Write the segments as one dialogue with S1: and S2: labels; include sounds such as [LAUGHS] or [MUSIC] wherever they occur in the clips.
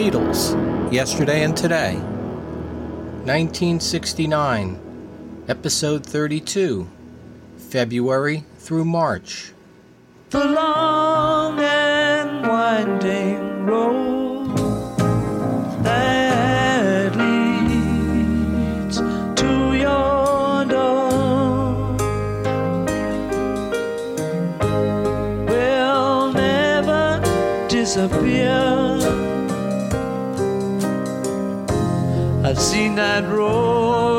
S1: Beatles, Yesterday and Today. 1969, Episode 32, February through March.
S2: The long and winding road that leads to your door will never disappear. I've seen that road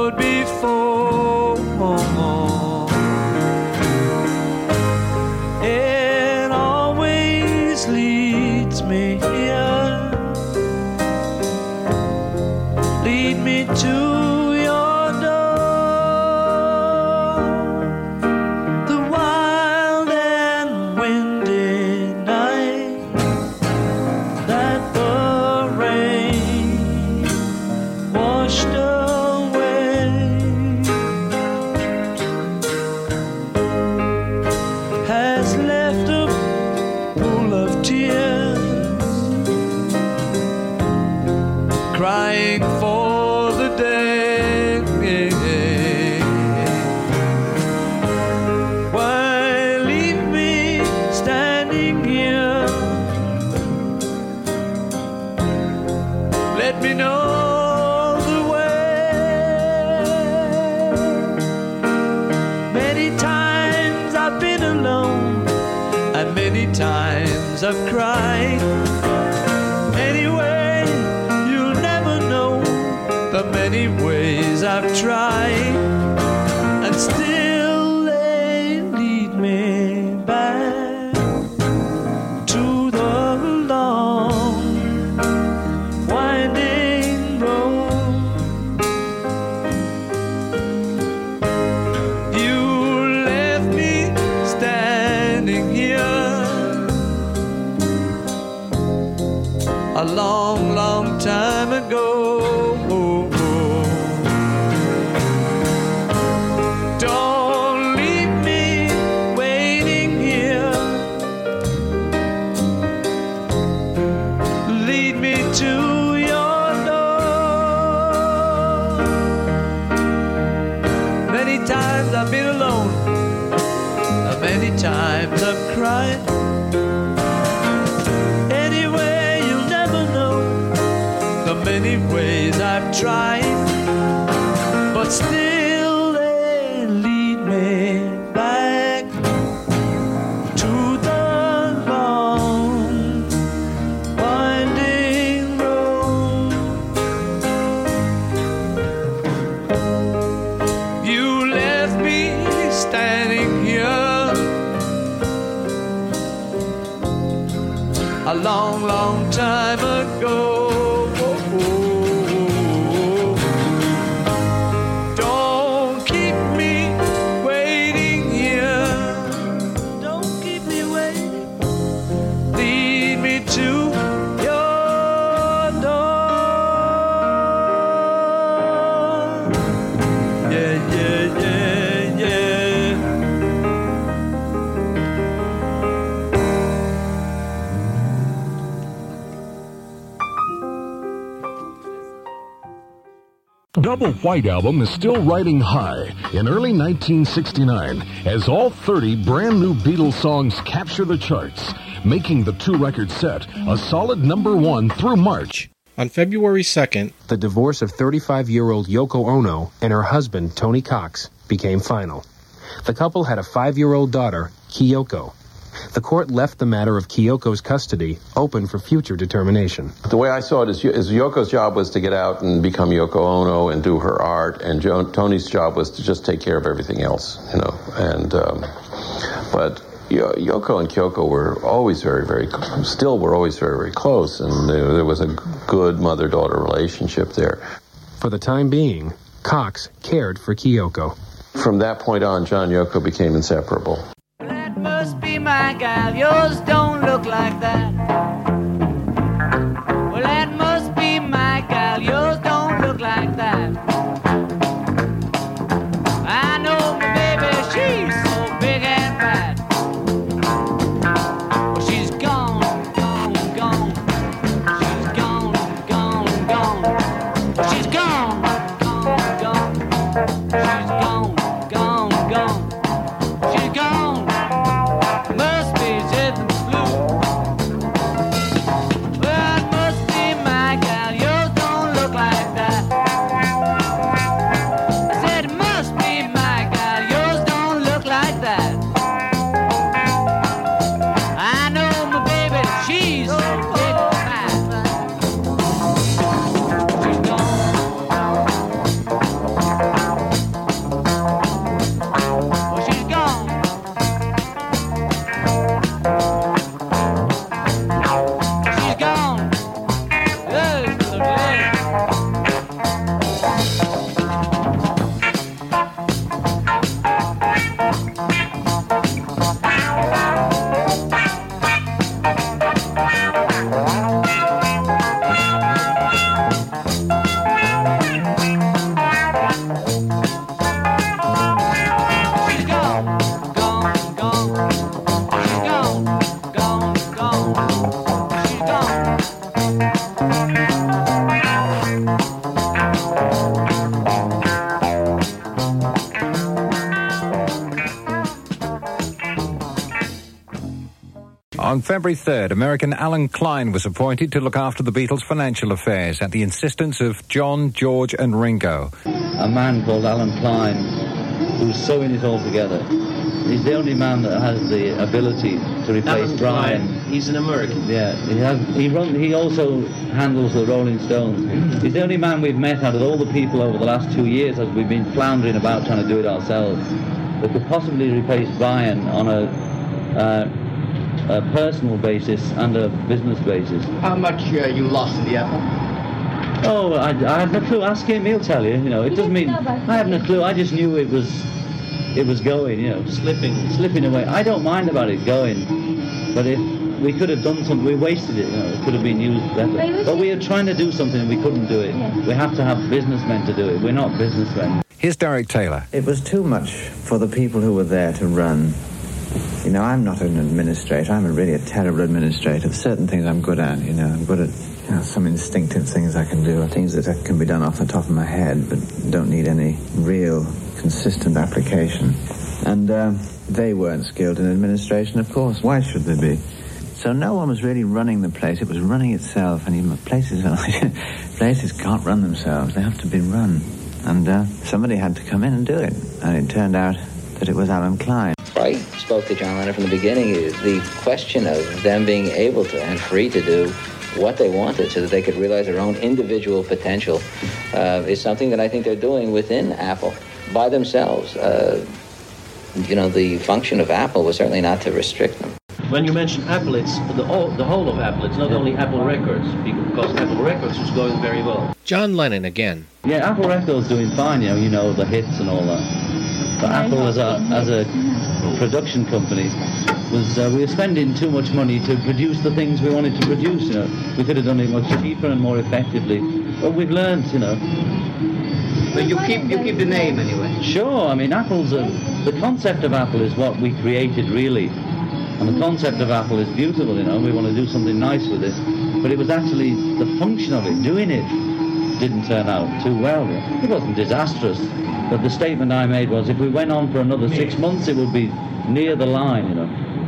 S2: times I've cried.
S3: Double White Album is still riding high in early 1969 as all 30 brand new Beatles songs capture the charts, making the two record set a solid number one through March.
S1: On February 2nd,
S4: the divorce of 35 year old Yoko Ono and her husband, Tony Cox, became final. The couple had a five year old daughter, Kyoko. The court left the matter of Kyoko's custody open for future determination.
S5: The way I saw it is, is Yoko's job was to get out and become Yoko Ono and do her art, and jo- Tony's job was to just take care of everything else, you know. And um, but Yoko and Kyoko were always very, very, still were always very, very close, and there, there was a good mother-daughter relationship there.
S4: For the time being, Cox cared for Kyoko.
S5: From that point on, John Yoko became inseparable
S6: must be my gal. Yours don't look like that.
S7: February 3rd, American Allen Klein was appointed to look after the Beatles' financial affairs at the insistence of John, George, and Ringo.
S8: A man called Allen Klein who's sewing it all together. He's the only man that has the ability to replace
S9: Alan
S8: Brian.
S9: Klein, he's an American.
S8: Yeah, he has. He run. He also handles the Rolling Stones. He's the only man we've met out of all the people over the last two years as we've been floundering about trying to do it ourselves that could possibly replace Brian on a uh, a personal basis and a business basis.
S9: How much uh, you lost in the apple?
S8: Oh, I, I have no clue. Ask him; he'll tell you. You know, it doesn't mean I have no clue. I just knew it was, it was going. You know,
S9: slipping,
S8: slipping away. I don't mind about it going, but if we could have done something, we wasted it. You know, it could have been used better. But we are trying to do something and we couldn't do it. We have to have businessmen to do it. We're not businessmen.
S7: Here's Derek Taylor.
S10: It was too much for the people who were there to run you know, I'm not an administrator. I'm really a terrible administrator. Certain things I'm good at. You know, I'm good at you know, some instinctive things I can do, things that can be done off the top of my head, but don't need any real consistent application. And uh, they weren't skilled in administration, of course. Why should they be? So no one was really running the place. It was running itself, and even places [LAUGHS] places can't run themselves. They have to be run. And uh, somebody had to come in and do it. And it turned out that it was Allen Klein.
S11: I spoke to John Lennon from the beginning. The question of them being able to and free to do what they wanted so that they could realize their own individual potential uh, is something that I think they're doing within Apple by themselves. Uh, you know, the function of Apple was certainly not to restrict them.
S9: When you mention Apple, it's the, all, the whole of Apple. It's not only Apple Records, because Apple Records is going very well.
S1: John Lennon again.
S8: Yeah, Apple Records doing fine. You know, you know the hits and all that. But Apple as a as a production company was uh, we were spending too much money to produce the things we wanted to produce. You know, we could have done it much cheaper and more effectively. But we've learned, you know.
S9: But you keep you keep the name anyway.
S8: Sure. I mean, Apple's a, the concept of Apple is what we created really, and the concept of Apple is beautiful. You know, we want to do something nice with it, but it was actually the function of it, doing it, didn't turn out too well. It wasn't disastrous, but the statement I made was if we went on for another six months, it would be near the line, you know,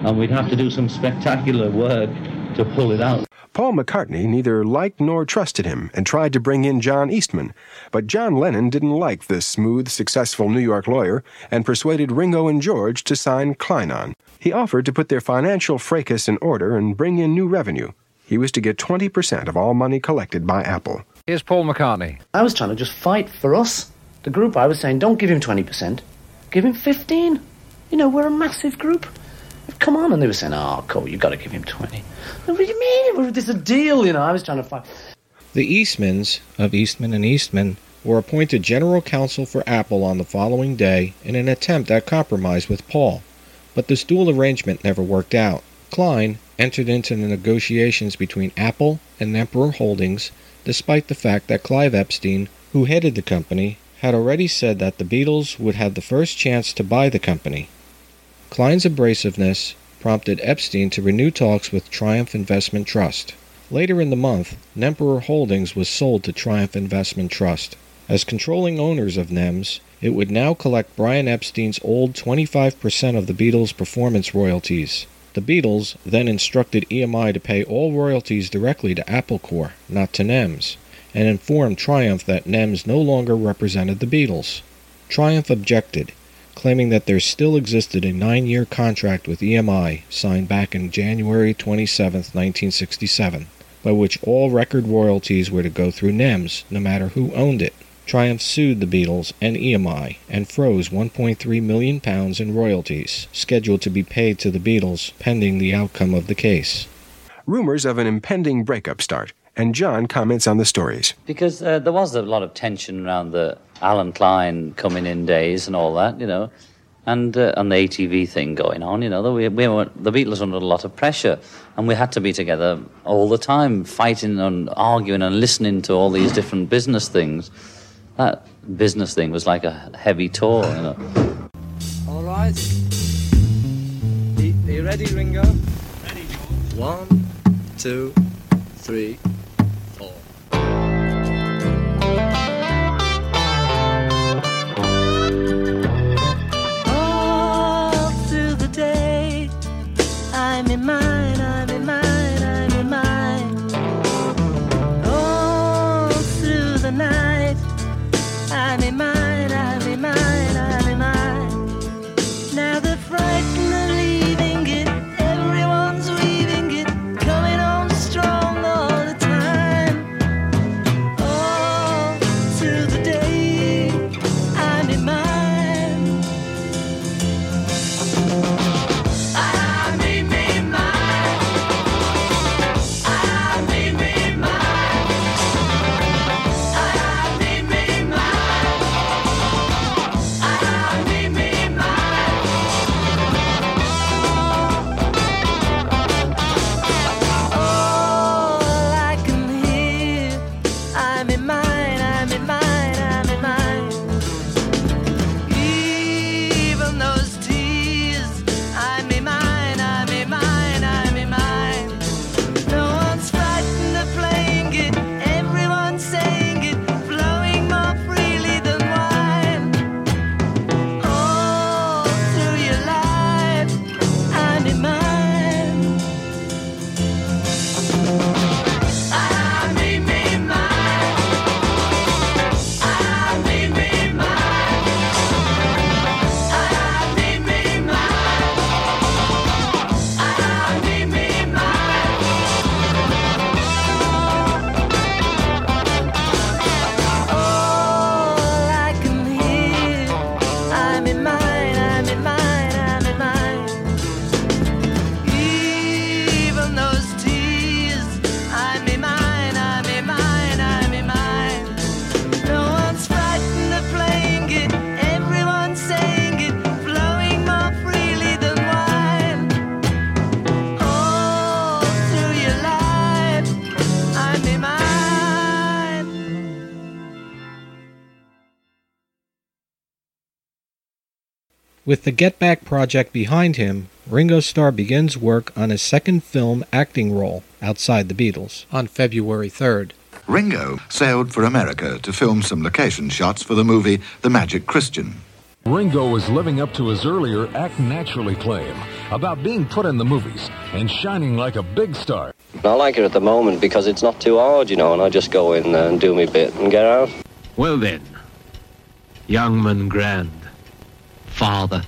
S8: and we'd have to do some spectacular work to pull it out.
S12: Paul McCartney neither liked nor trusted him and tried to bring in John Eastman, but John Lennon didn't like this smooth, successful New York lawyer and persuaded Ringo and George to sign Klein on. He offered to put their financial fracas in order and bring in new revenue. He was to get 20% of all money collected by Apple.
S7: Here's Paul McCartney.
S13: I was trying to just fight for us. The group, I was saying, don't give him 20%, give him 15. You know, we're a massive group. Come on. And they were saying, oh, cool, you've got to give him 20. What do you mean? There's a deal, you know. I was trying to find.
S1: The Eastmans of Eastman and Eastman were appointed general counsel for Apple on the following day in an attempt at compromise with Paul. But this dual arrangement never worked out. Klein entered into the negotiations between Apple and Nemperor Holdings despite the fact that Clive Epstein, who headed the company, had already said that the Beatles would have the first chance to buy the company. Klein's abrasiveness prompted Epstein to renew talks with Triumph Investment Trust. Later in the month, Nemperor Holdings was sold to Triumph Investment Trust. As controlling owners of NEMS, it would now collect Brian Epstein's old 25% of the Beatles' performance royalties. The Beatles then instructed EMI to pay all royalties directly to Apple Corps, not to NEMS, and informed Triumph that NEMS no longer represented the Beatles. Triumph objected, claiming that there still existed a nine year contract with EMI signed back in January 27, 1967, by which all record royalties were to go through NEMS, no matter who owned it. Triumph sued the Beatles and EMI and froze 1.3 million pounds in royalties, scheduled to be paid to the Beatles pending the outcome of the case.
S12: Rumors of an impending breakup start, and John comments on the stories.
S8: Because uh, there was a lot of tension around the Allen Klein coming in days and all that, you know, and uh, and the ATV thing going on, you know, we, we were the Beatles under a lot of pressure, and we had to be together all the time, fighting and arguing and listening to all these different business things that business thing was like a heavy tour, you know.
S14: All right. Are you ready, Ringo? Ready, One, two, three. in mine, I'm in mine, I'm in mine. All through the night, I'm in mine.
S1: With the Get Back project behind him, Ringo Starr begins work on his second film acting role outside the Beatles on February 3rd.
S15: Ringo sailed for America to film some location shots for the movie The Magic Christian.
S3: Ringo was living up to his earlier Act Naturally claim about being put in the movies and shining like a big star.
S15: I like it at the moment because it's not too hard, you know, and I just go in and do my bit and get out.
S16: Well then, Youngman Grand, father.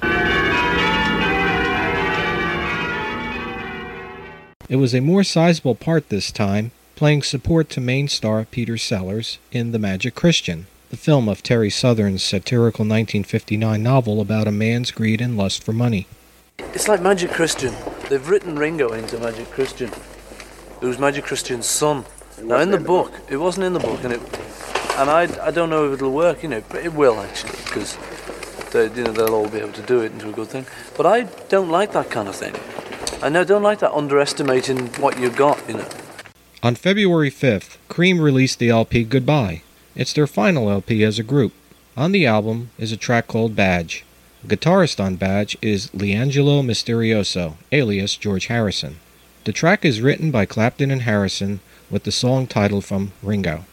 S1: It was a more sizable part this time, playing support to main star Peter Sellers in The Magic Christian, the film of Terry Southern's satirical 1959 novel about a man's greed and lust for money.
S2: It's like Magic Christian. They've written Ringo into Magic Christian, who's Magic Christian's son. Now, in the book, it wasn't in the book, and it, and I, I don't know if it'll work, you know, but it will actually, because you know, they'll all be able to do it into a good thing. But I don't like that kind of thing. and I don't like that underestimating what you've got, you know.
S1: On February 5th, Cream released the LP Goodbye. It's their final LP as a group. On the album is a track called Badge. The guitarist on Badge is L'Angelo Misterioso, alias George Harrison. The track is written by Clapton and Harrison, with the song titled from Ringo.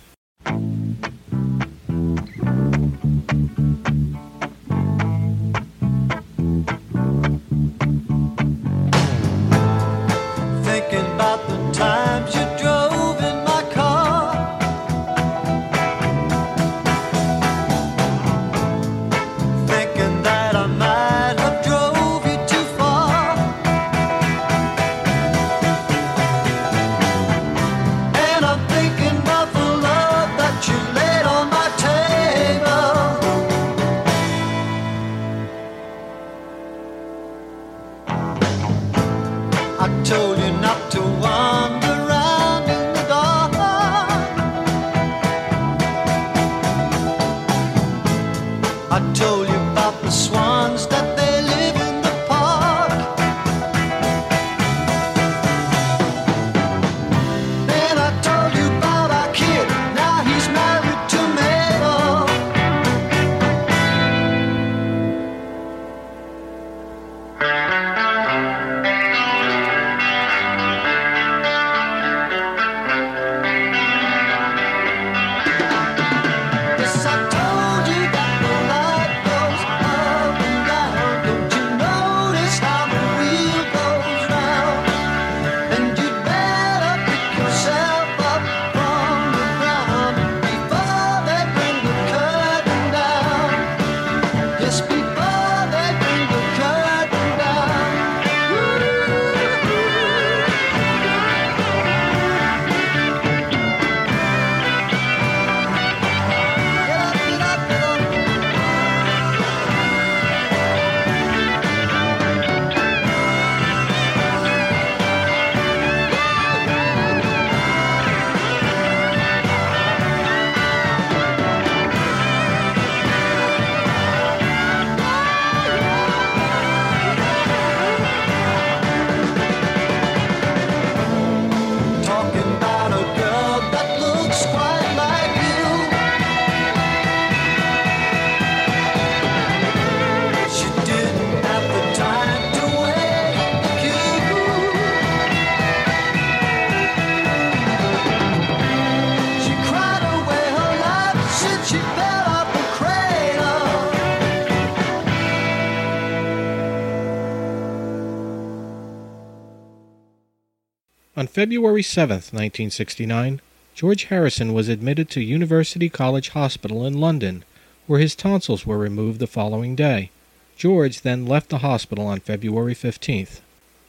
S1: February 7, 1969, George Harrison was admitted to University College Hospital in London, where his tonsils were removed the following day. George then left the hospital on February 15th.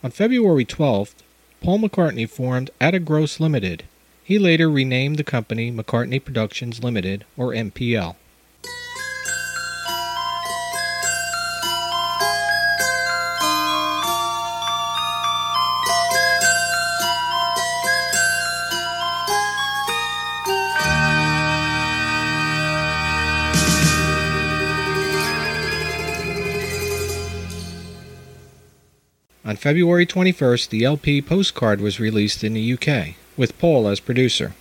S1: On February 12th, Paul McCartney formed Adagrove Limited. He later renamed the company McCartney Productions Limited, or MPL. February 21st, the LP postcard was released in the UK, with Paul as producer.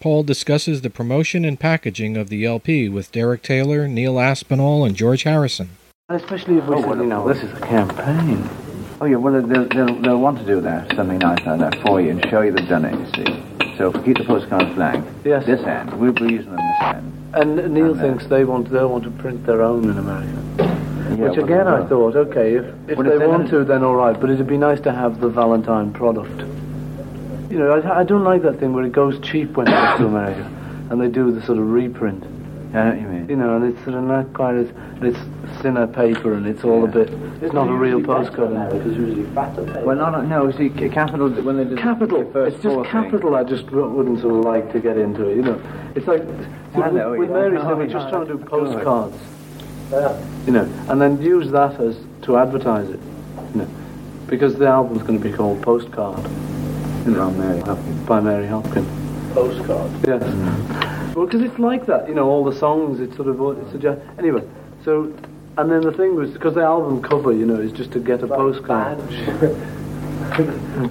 S1: Paul discusses the promotion and packaging of the LP with Derek Taylor, Neil Aspinall, and George Harrison.
S13: Especially if we oh, said, you know, this is a campaign.
S10: Oh, yeah, well, they'll, they'll, they'll want to do that, something nice like that for you and show you they've done it, you see. So if we keep the postcards blank,
S13: Yes.
S10: this end, we'll be using them this end.
S13: And Neil
S10: And,
S13: thinks they want they want to print their own in America.
S10: Yeah,
S13: Which again,
S10: they
S13: I thought, okay, if, if
S10: Well, if
S13: they
S10: they're
S13: want to, then all right. But it'd be nice to have the Valentine product. You know, I, I don't like that thing where it goes cheap when it goes to America, and they do the sort of reprint.
S10: I know what you mean.
S13: You know, and it's sort of not quite as it's thinner paper, and it's all a bit. It's not a real postcard. It's usually fatter paper.
S10: Well, no, no, no, see, Capitol, when they did
S13: Capitol.
S10: the first
S13: It's just
S10: four thing-
S13: Capitol. I just wouldn't sort of like to get into it. You know, it's like
S10: I
S13: with,
S10: know,
S13: with,
S10: with
S13: Mary said, we're just trying to do postcards. You know, and then use that as to advertise it. You know, because the album's going to be called Postcard. You know, Mary Hopkins. by Mary Hopkins. Postcard. Yes. Well, because it's like that. You know, all the songs. It's sort of it suggests. Anyway, so. And then the thing was, because the album cover, you know, is just to get a postcard.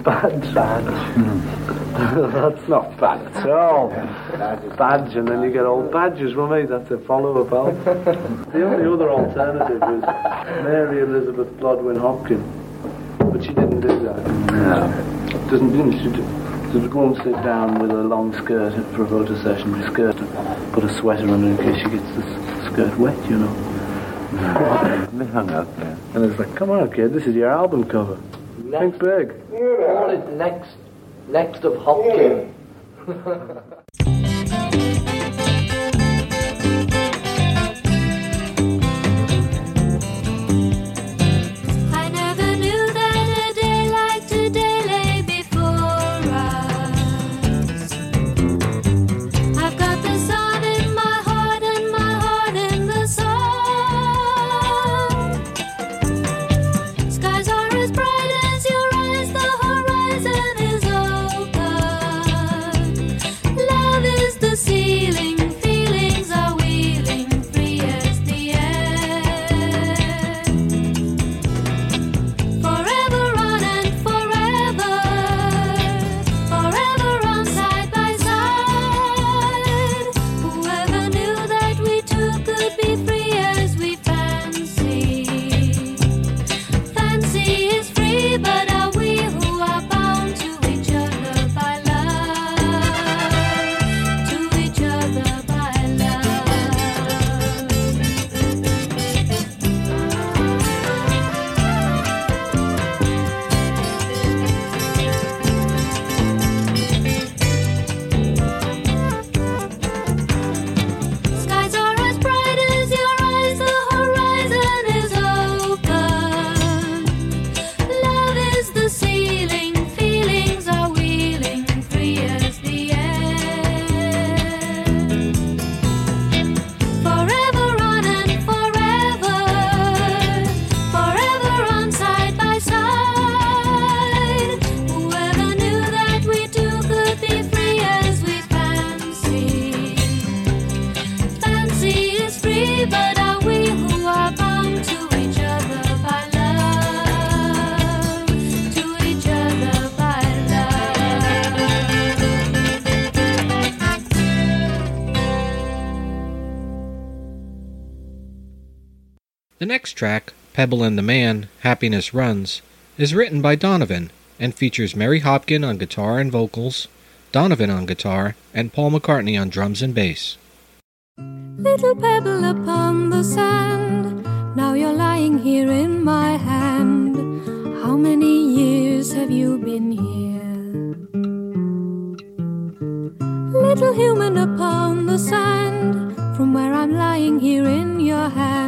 S13: Badge. [LAUGHS] Badge. [LAUGHS] That's not bad at all. Badge, and then you get all badges. Well, mate, that's a follow-up album. the only other alternative was Mary Elizabeth Blodwin Hopkins, but she didn't do that. No. Doesn't, didn't she? She just won't sit down with a long skirt for a photo session with a skirt, put a sweater on in case she gets the s- skirt wet, you know.
S10: And [LAUGHS] they hung up there.
S13: And it's like, come on, kid, this is your album cover. Think big.
S17: Call it next, next of Hopkins. [LAUGHS]
S1: Pebble and the Man, Happiness Runs, is written by Donovan and features Mary Hopkin on guitar and vocals, Donovan on guitar, and Paul McCartney on drums and bass.
S17: Little pebble upon the sand, now you're lying here in my hand. How many years have you been here? Little human upon the sand, from where I'm lying here in your hand.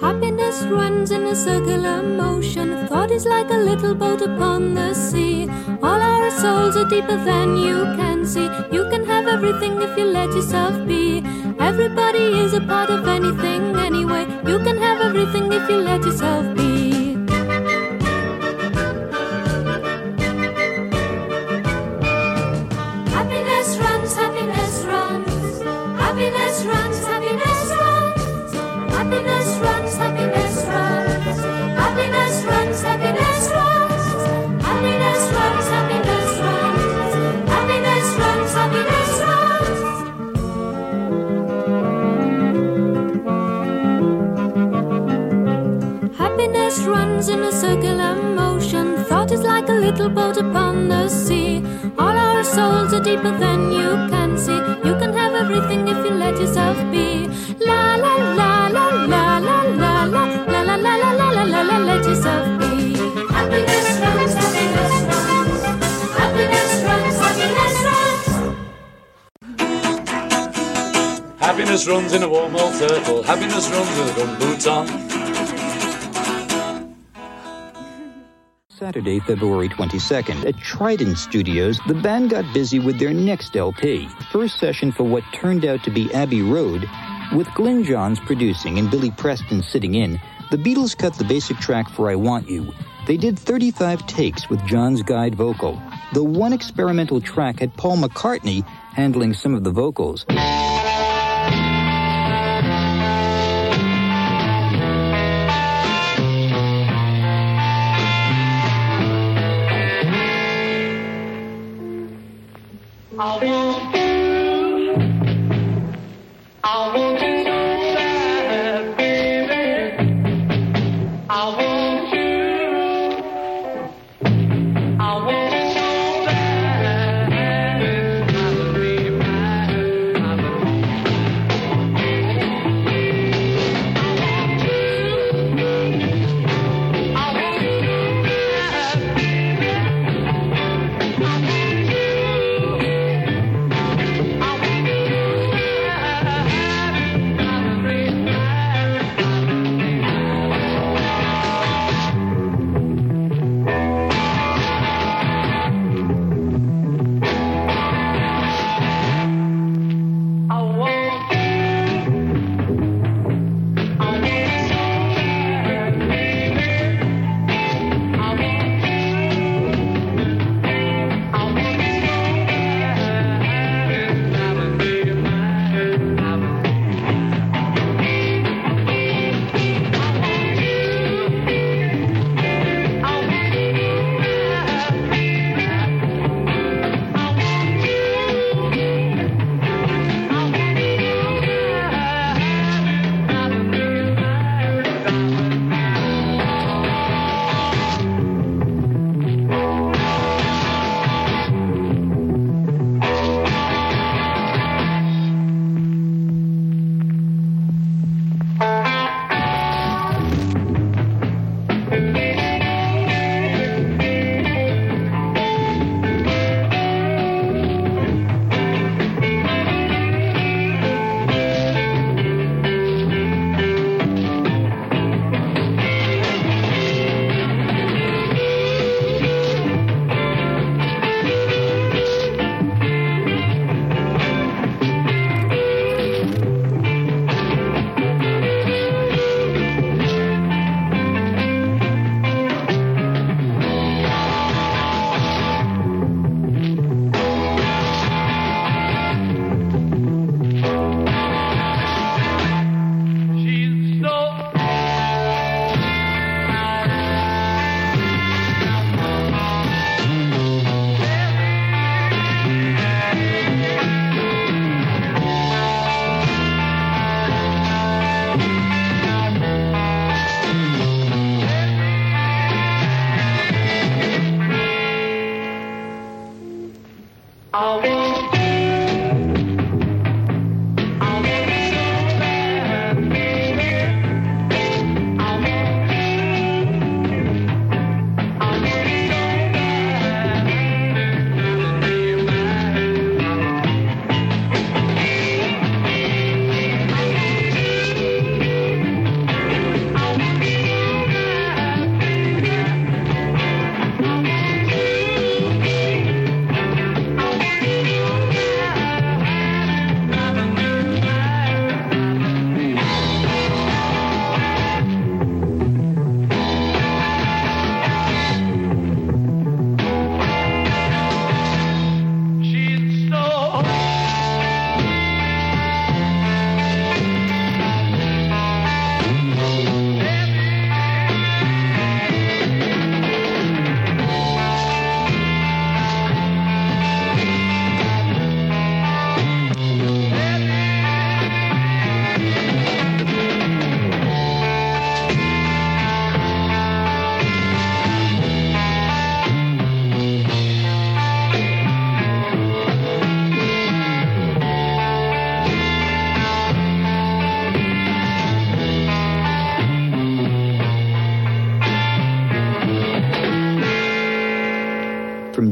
S17: Happiness runs in a circular motion. Thought is like a little boat upon the sea. All our souls are deeper than you can see. You can have everything if you let yourself be. Everybody is a part of anything anyway. You can have everything if you let yourself be. In a circular motion. Thought is like a little boat upon the sea. All our souls are deeper than you can see. You can have everything if you let yourself be. La la la la la la la la la la la la la la la la let yourself be. Happiness runs, happiness runs. Happiness runs, happiness runs.
S18: Happiness runs in a warm old turtle. Happiness runs with gum boots on.
S19: Saturday, February 22nd. At Trident Studios, the band got busy with their next LP. First session for what turned out to be Abbey Road. With Glyn Johns producing and Billy Preston sitting in, the Beatles cut the basic track for I Want You. They did 35 takes with John's guide vocal. The one experimental track had Paul McCartney handling some of the vocals.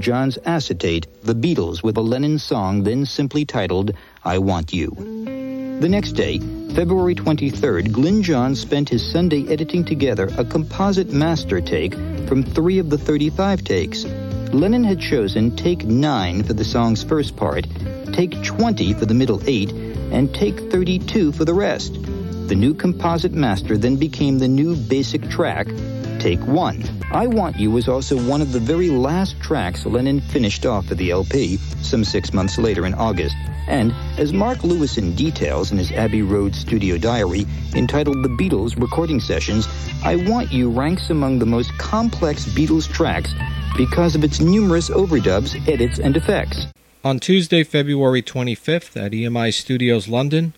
S19: John's acetate, The Beatles with a Lennon song then simply titled I Want You. The next day, February 23rd, Glyn Johns spent his Sunday editing together a composite master take from three of the 35 takes. Lennon had chosen take 9 for the song's first part, take 20 for the middle 8, and take 32 for the rest. The new composite master then became the new basic track, Take One. I Want You was also one of the very last tracks Lennon finished off for the LP, some six months later in August. And, as Mark Lewisohn details in his Abbey Road studio diary, entitled The Beatles Recording Sessions, I Want You ranks among the most complex Beatles tracks because of its numerous overdubs, edits, and effects.
S1: On Tuesday, February 25th at EMI Studios London,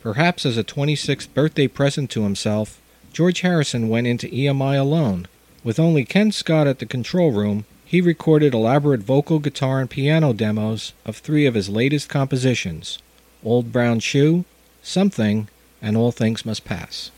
S1: perhaps as a 26th birthday present to himself, George Harrison went into EMI alone. With only Ken Scott at the control room, he recorded elaborate vocal, guitar, and piano demos of three of his latest compositions Old Brown Shoe, Something, and All Things Must Pass.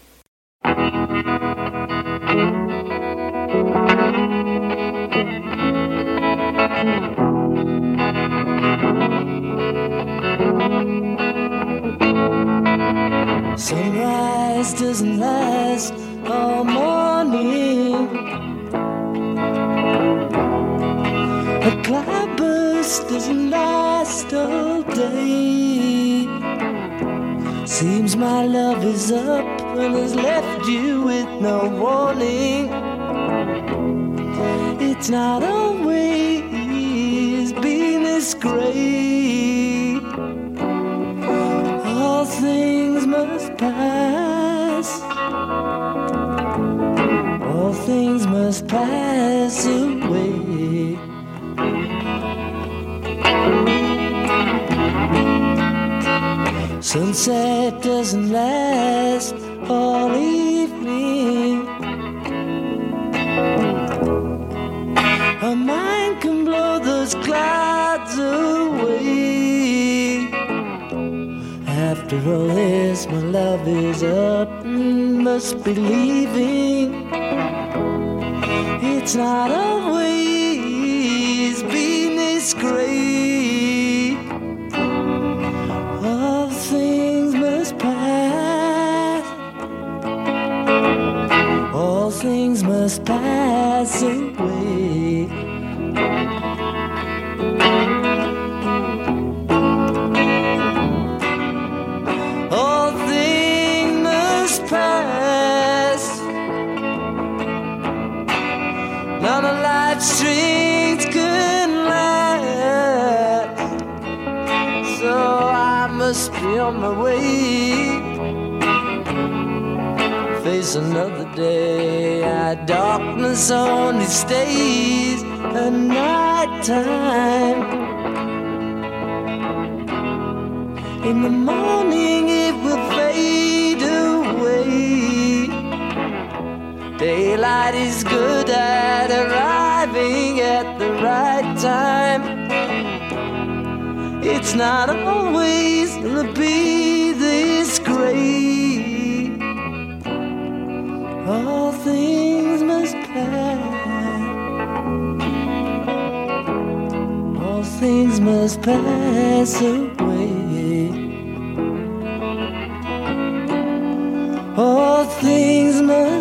S14: Sunrise doesn't last all morning. A cloudburst doesn't last all day. Seems my love is up and has left you with no warning. It's not always been this great. All things must pass. All things must pass away. Sunset doesn't last all evening. A mind can blow those clouds away. After all this, my love is up, must be leaving. It's not always been this great. All things must pass. All things must pass away. Strings can last. So I must be on my way. Face another day. Our darkness only stays at night time. In the morning it will fade away. Daylight is good at arriving at the right time. It's not always gonna be this great. All things must pass. All things must pass away. All things must.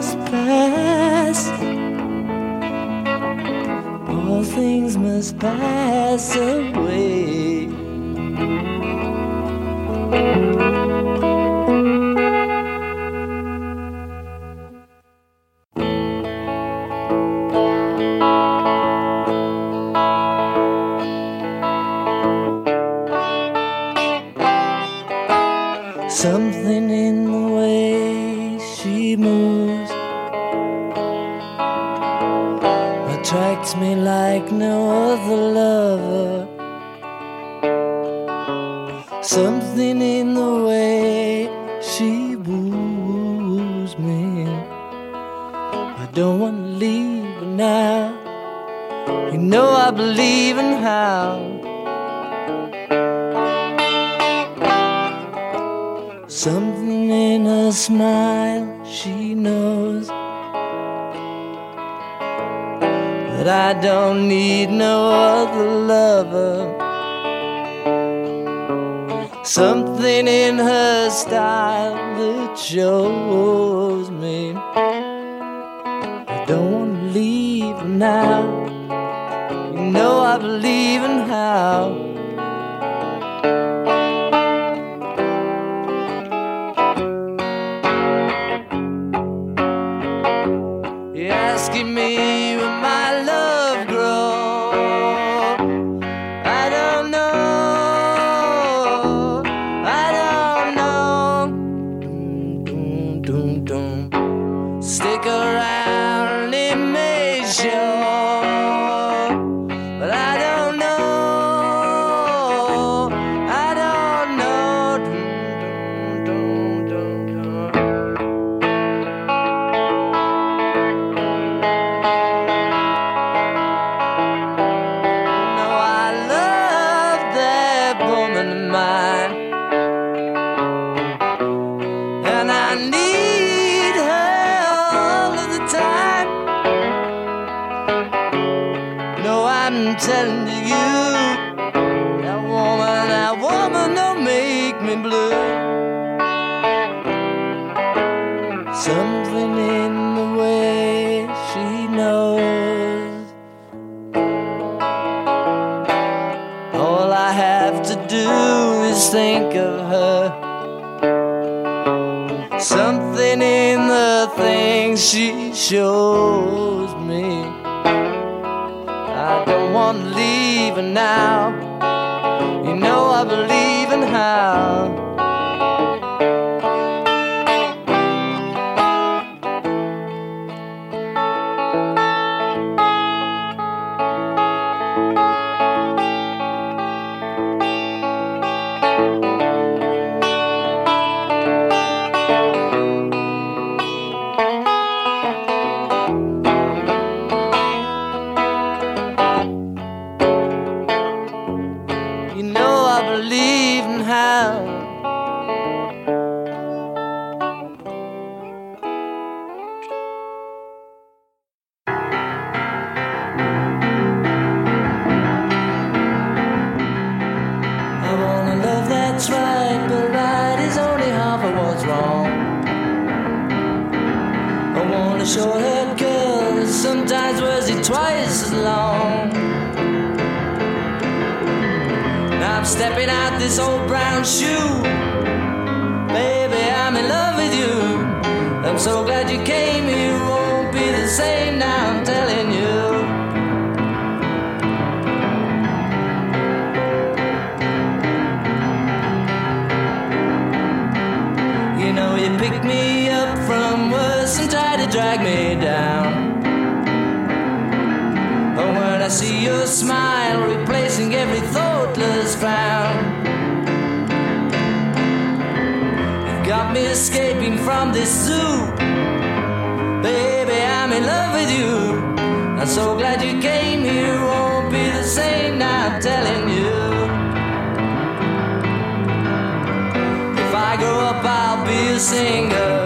S14: things must pass away. stick around, it makes you. 就 see your smile replacing every thoughtless frown. You've got me escaping from this zoo. Baby, I'm in love with you. I'm so glad you came here. Won't be the same now, I'm telling you. If I grow up, I'll be a singer.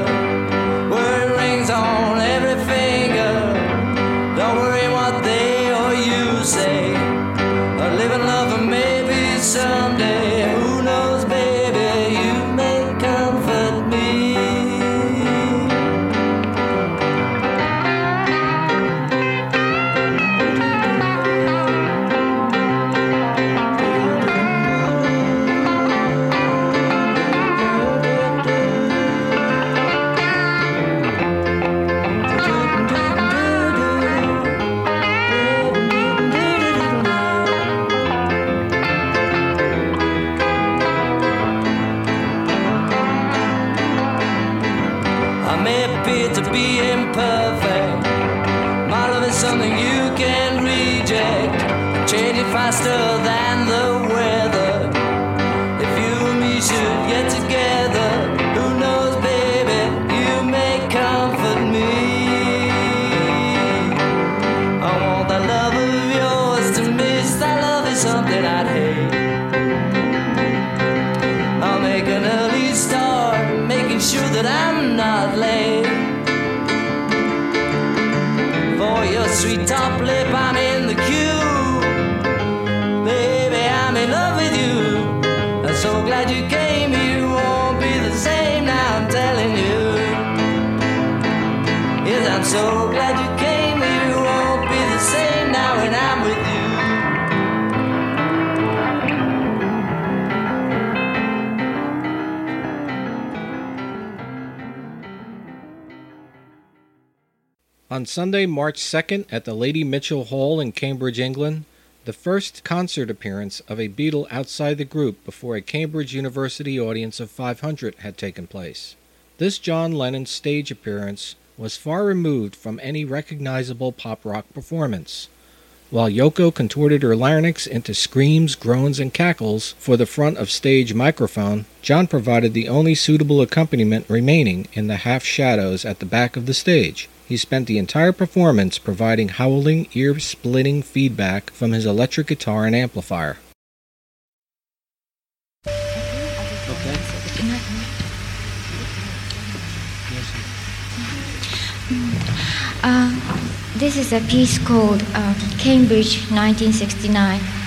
S1: On Sunday, March 2nd, at the Lady Mitchell Hall in Cambridge, England, the first concert appearance of a Beatle outside the group before a Cambridge University audience of 500 had taken place. This John Lennon stage appearance was far removed from any recognizable pop rock performance. While Yoko contorted her larynx into screams, groans, and cackles for the front of stage microphone, John provided the only suitable accompaniment remaining in the half shadows at the back of the stage. He spent the entire performance providing howling, ear splitting feedback from his electric guitar and amplifier.
S20: Uh, this is a piece called uh, Cambridge 1969.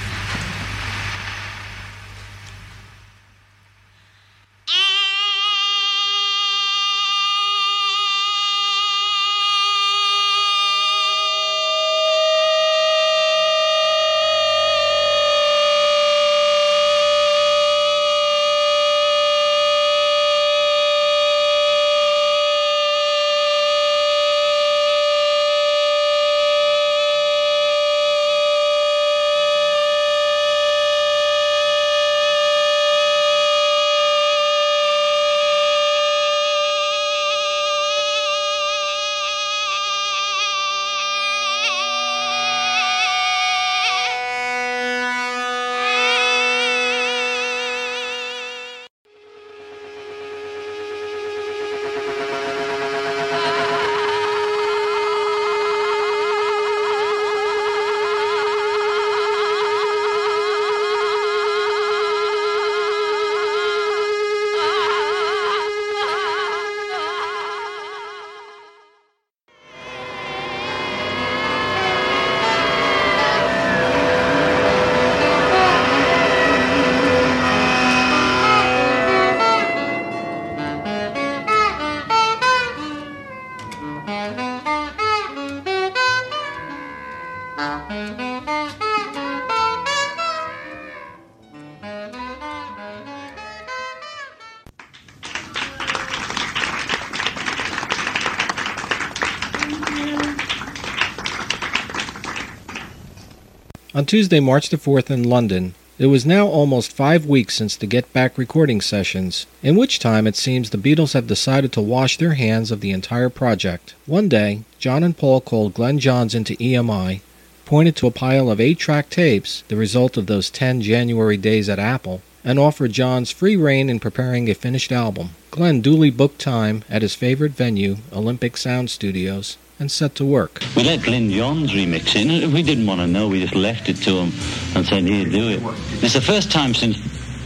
S1: Tuesday, March the 4th in London, it was now almost five weeks since the Get Back recording sessions, in which time it seems the Beatles have decided to wash their hands of the entire project. One day, John and Paul called Glyn Johns into EMI, pointed to a pile of eight track tapes, the result of those ten January days at Apple, and offered Johns free rein in preparing a finished album. Glyn duly booked time at his favorite venue, Olympic Sound Studios, and set to work.
S8: We let Glyn Johns remix it. We didn't want to know. We just left it to him and said, here, do it. It's the first time since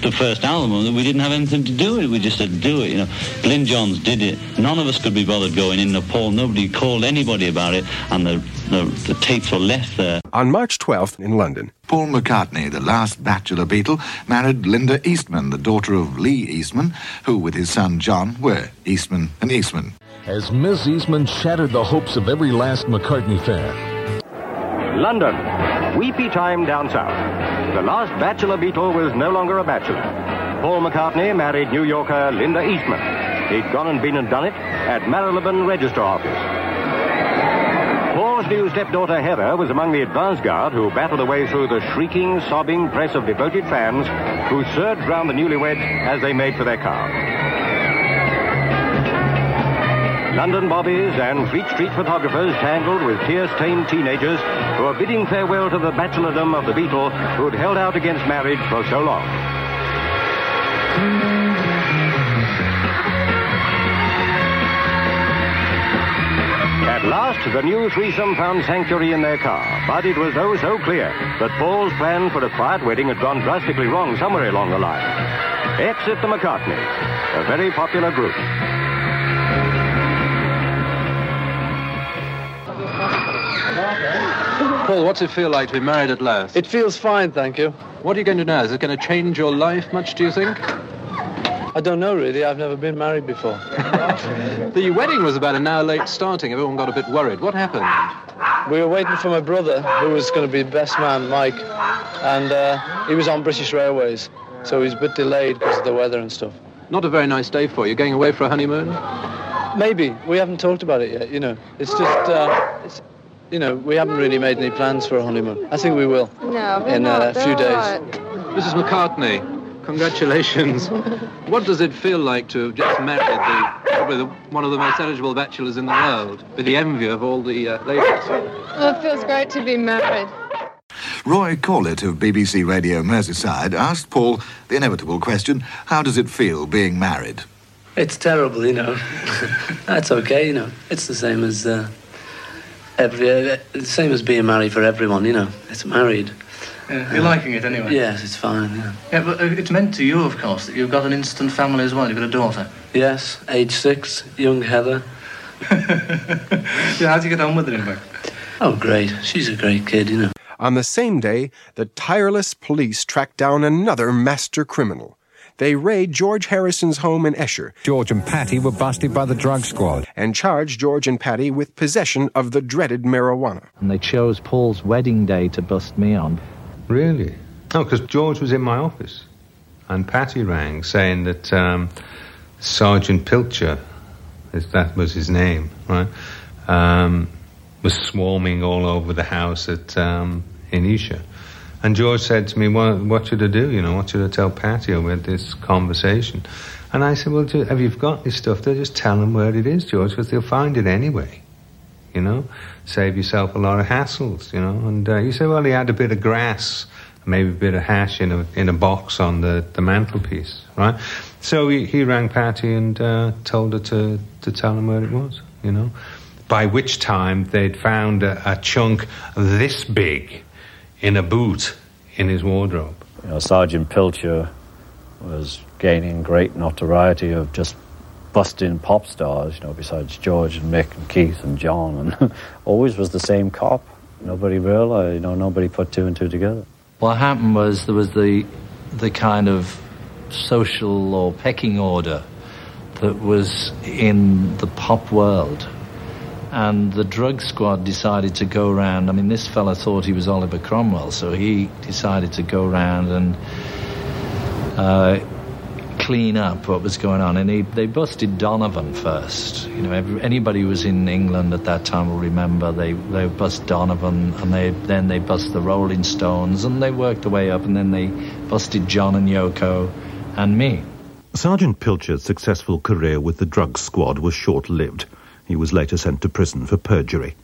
S8: the first album, that we didn't have anything to do with it. We just said, do it, you know. Glyn Johns did it. None of us could be bothered going in Nepal. Nobody called anybody about it, and the, the, the tapes were left there.
S12: On March 12th in London,
S21: Paul McCartney, the last bachelor Beatle, married Linda Eastman, the daughter of Lee Eastman, who, with his son John, were Eastman and Eastman.
S3: As Miss Eastman shattered the hopes of every last McCartney fan.
S22: London, weepy time down south. The last bachelor Beatle was no longer a bachelor. Paul McCartney married New Yorker Linda Eastman. He'd gone and been and done it at Marylebone Register Office. Paul's new stepdaughter Heather was among the advance guard who battled their way through the shrieking, sobbing press of devoted fans who surged round the newlyweds as they made for their car. London bobbies and Fleet Street photographers tangled with tear-stained teenagers who are bidding farewell to the bachelordom of the Beatle who'd held out against marriage for so long. At last, the new threesome found sanctuary in their car, but it was oh so clear that Paul's plan for a quiet wedding had gone drastically wrong somewhere along the line. Exit the McCartneys, a very popular group.
S23: Paul, what's it feel like to be married at last?
S2: It feels fine, thank you.
S23: What are you going to do now? Is it going to change your life much, do you think?
S2: I don't know really. I've never been married before. [LAUGHS]
S23: The wedding was about an hour late starting. Everyone got a bit worried. What happened?
S2: We were waiting for my brother, who was going to be best man, Mike, and uh, he was on British Railways, so he's a bit delayed because of the weather and stuff.
S23: Not a very nice day for you. Going away for a honeymoon?
S2: Maybe we haven't talked about it yet. You know, it's just, uh, it's, you know, we haven't really made any plans for a honeymoon. I think we will
S24: No,
S2: in uh, a few days.
S23: Mrs. McCartney, congratulations. [LAUGHS] what does it feel like to have just married the, probably the, one of the most eligible bachelors in the world, with the envy of all the uh, ladies?
S24: Well, it feels great to be married.
S21: Roy Corlett of BBC Radio Merseyside asked Paul the inevitable question how does it feel being married?
S2: It's terrible, you know. [LAUGHS] That's okay, you know. It's the same as uh, every, uh, the same as being married for everyone, you know. It's married.
S25: Yeah, you're liking it anyway?
S2: Yes, it's fine. Yeah.
S25: Yeah, but uh, it's meant to you, of course, that you've got an instant family as well. You've got a daughter.
S2: Yes, age six, young Heather. [LAUGHS]
S25: Yeah, how'd you get on with her, in fact?
S2: Oh, great. She's a great kid, you know.
S12: On the same day, the tireless police tracked down another master criminal. They raid George Harrison's home in Esher.
S7: George and Patty were busted by the drug squad.
S12: And charged George and Patty with possession of the dreaded marijuana.
S26: And they chose Paul's wedding day to bust me on.
S27: Really? Oh, because George was in my office. And Patty rang saying that um, Sergeant Pilcher, as that was his name, right, um, was swarming all over the house at um, in Esher. And George said to me, what, what should I do? You know, what should I tell Patty? We had this conversation. And I said, well, have you got this stuff there? Just tell them where it is, George, because they'll find it anyway. You know, save yourself a lot of hassles, you know. And uh, he said, well, he had a bit of grass, maybe a bit of hash in a, in a box on the, the mantelpiece, right? So he, he rang Patty and uh, told her to, to tell him where it was, you know. By which time they'd found a, a chunk this big in a boot in his wardrobe.
S28: You know, Sergeant Pilcher was gaining great notoriety of just busting pop stars, you know, besides George and Mick and Keith and John, and [LAUGHS] always was the same cop. Nobody realized, you know, nobody put two and two together.
S26: What happened was there was the the kind of social or pecking order that was in the pop world. And the drug squad decided to go around. I mean, this fella thought he was Oliver Cromwell, so he decided to go around and uh, clean up what was going on. And he, they busted Donovan first. You know, every, anybody who was in England at that time will remember they, they bust Donovan, and they then they bust the Rolling Stones, and they worked their way up, and then they busted John and Yoko and me.
S29: Sergeant Pilcher's successful career with the drug squad was short-lived. He was later sent to prison for perjury.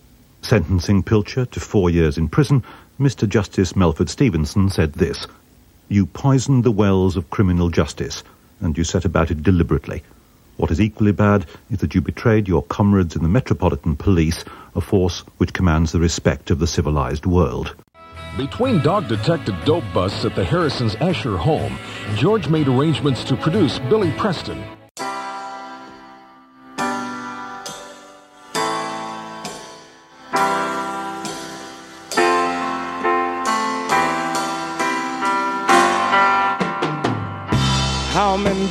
S29: Sentencing Pilcher to four years in prison, Mr. Justice Melford Stevenson said this You poisoned the wells of criminal justice, and you set about it deliberately. What is equally bad is that you betrayed your comrades in the Metropolitan Police, a force which commands the respect of the civilized world.
S3: Between dog detected dope busts at the Harrison's Esher home, George made arrangements to produce Billy Preston.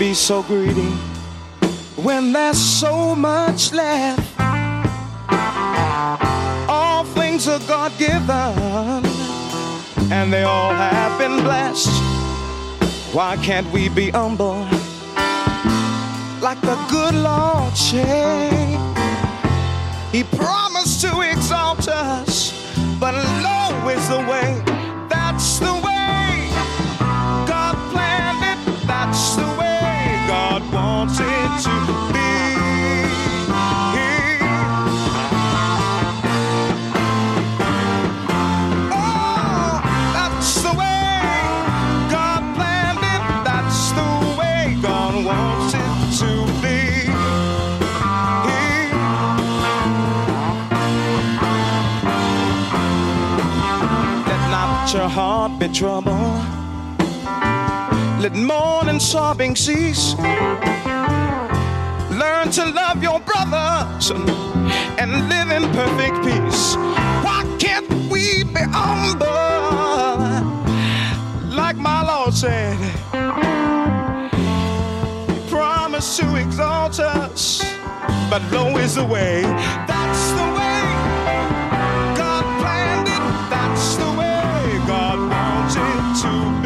S30: Be so greedy when there's so much left? All things are God given, and they all have been blessed. Why can't we be humble like the good Lord said? He promised to exalt us, but low is the way. That's the way your heart be troubled. Let mourn and sobbing cease. Learn to love your brothers and live in perfect peace. Why can't we be humble? Like my Lord said, He promised to exalt us, but low is the way. That's the way God planned it. That's the way God wants it to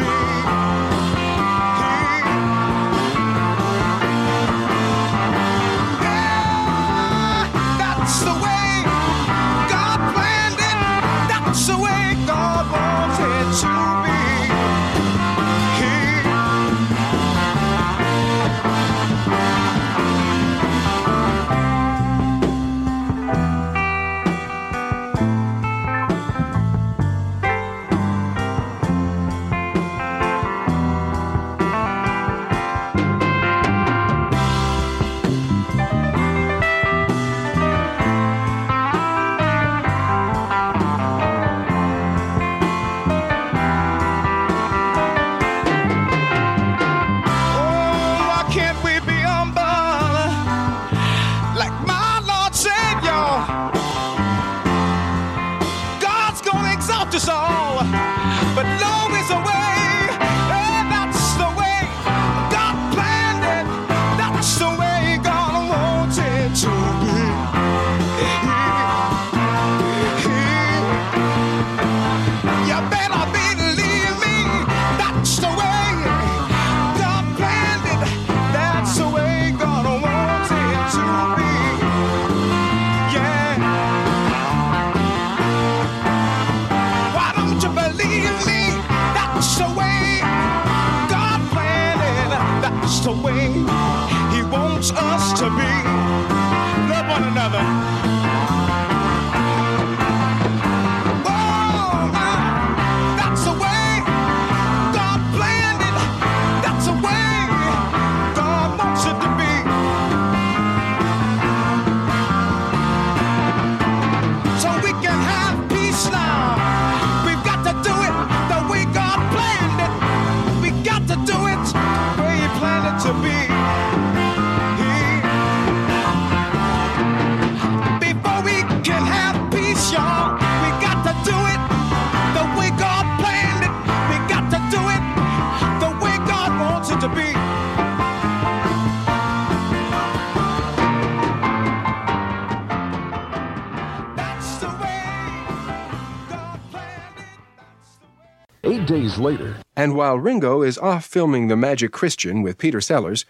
S3: days later,
S12: And while Ringo is off filming The Magic Christian with Peter Sellers,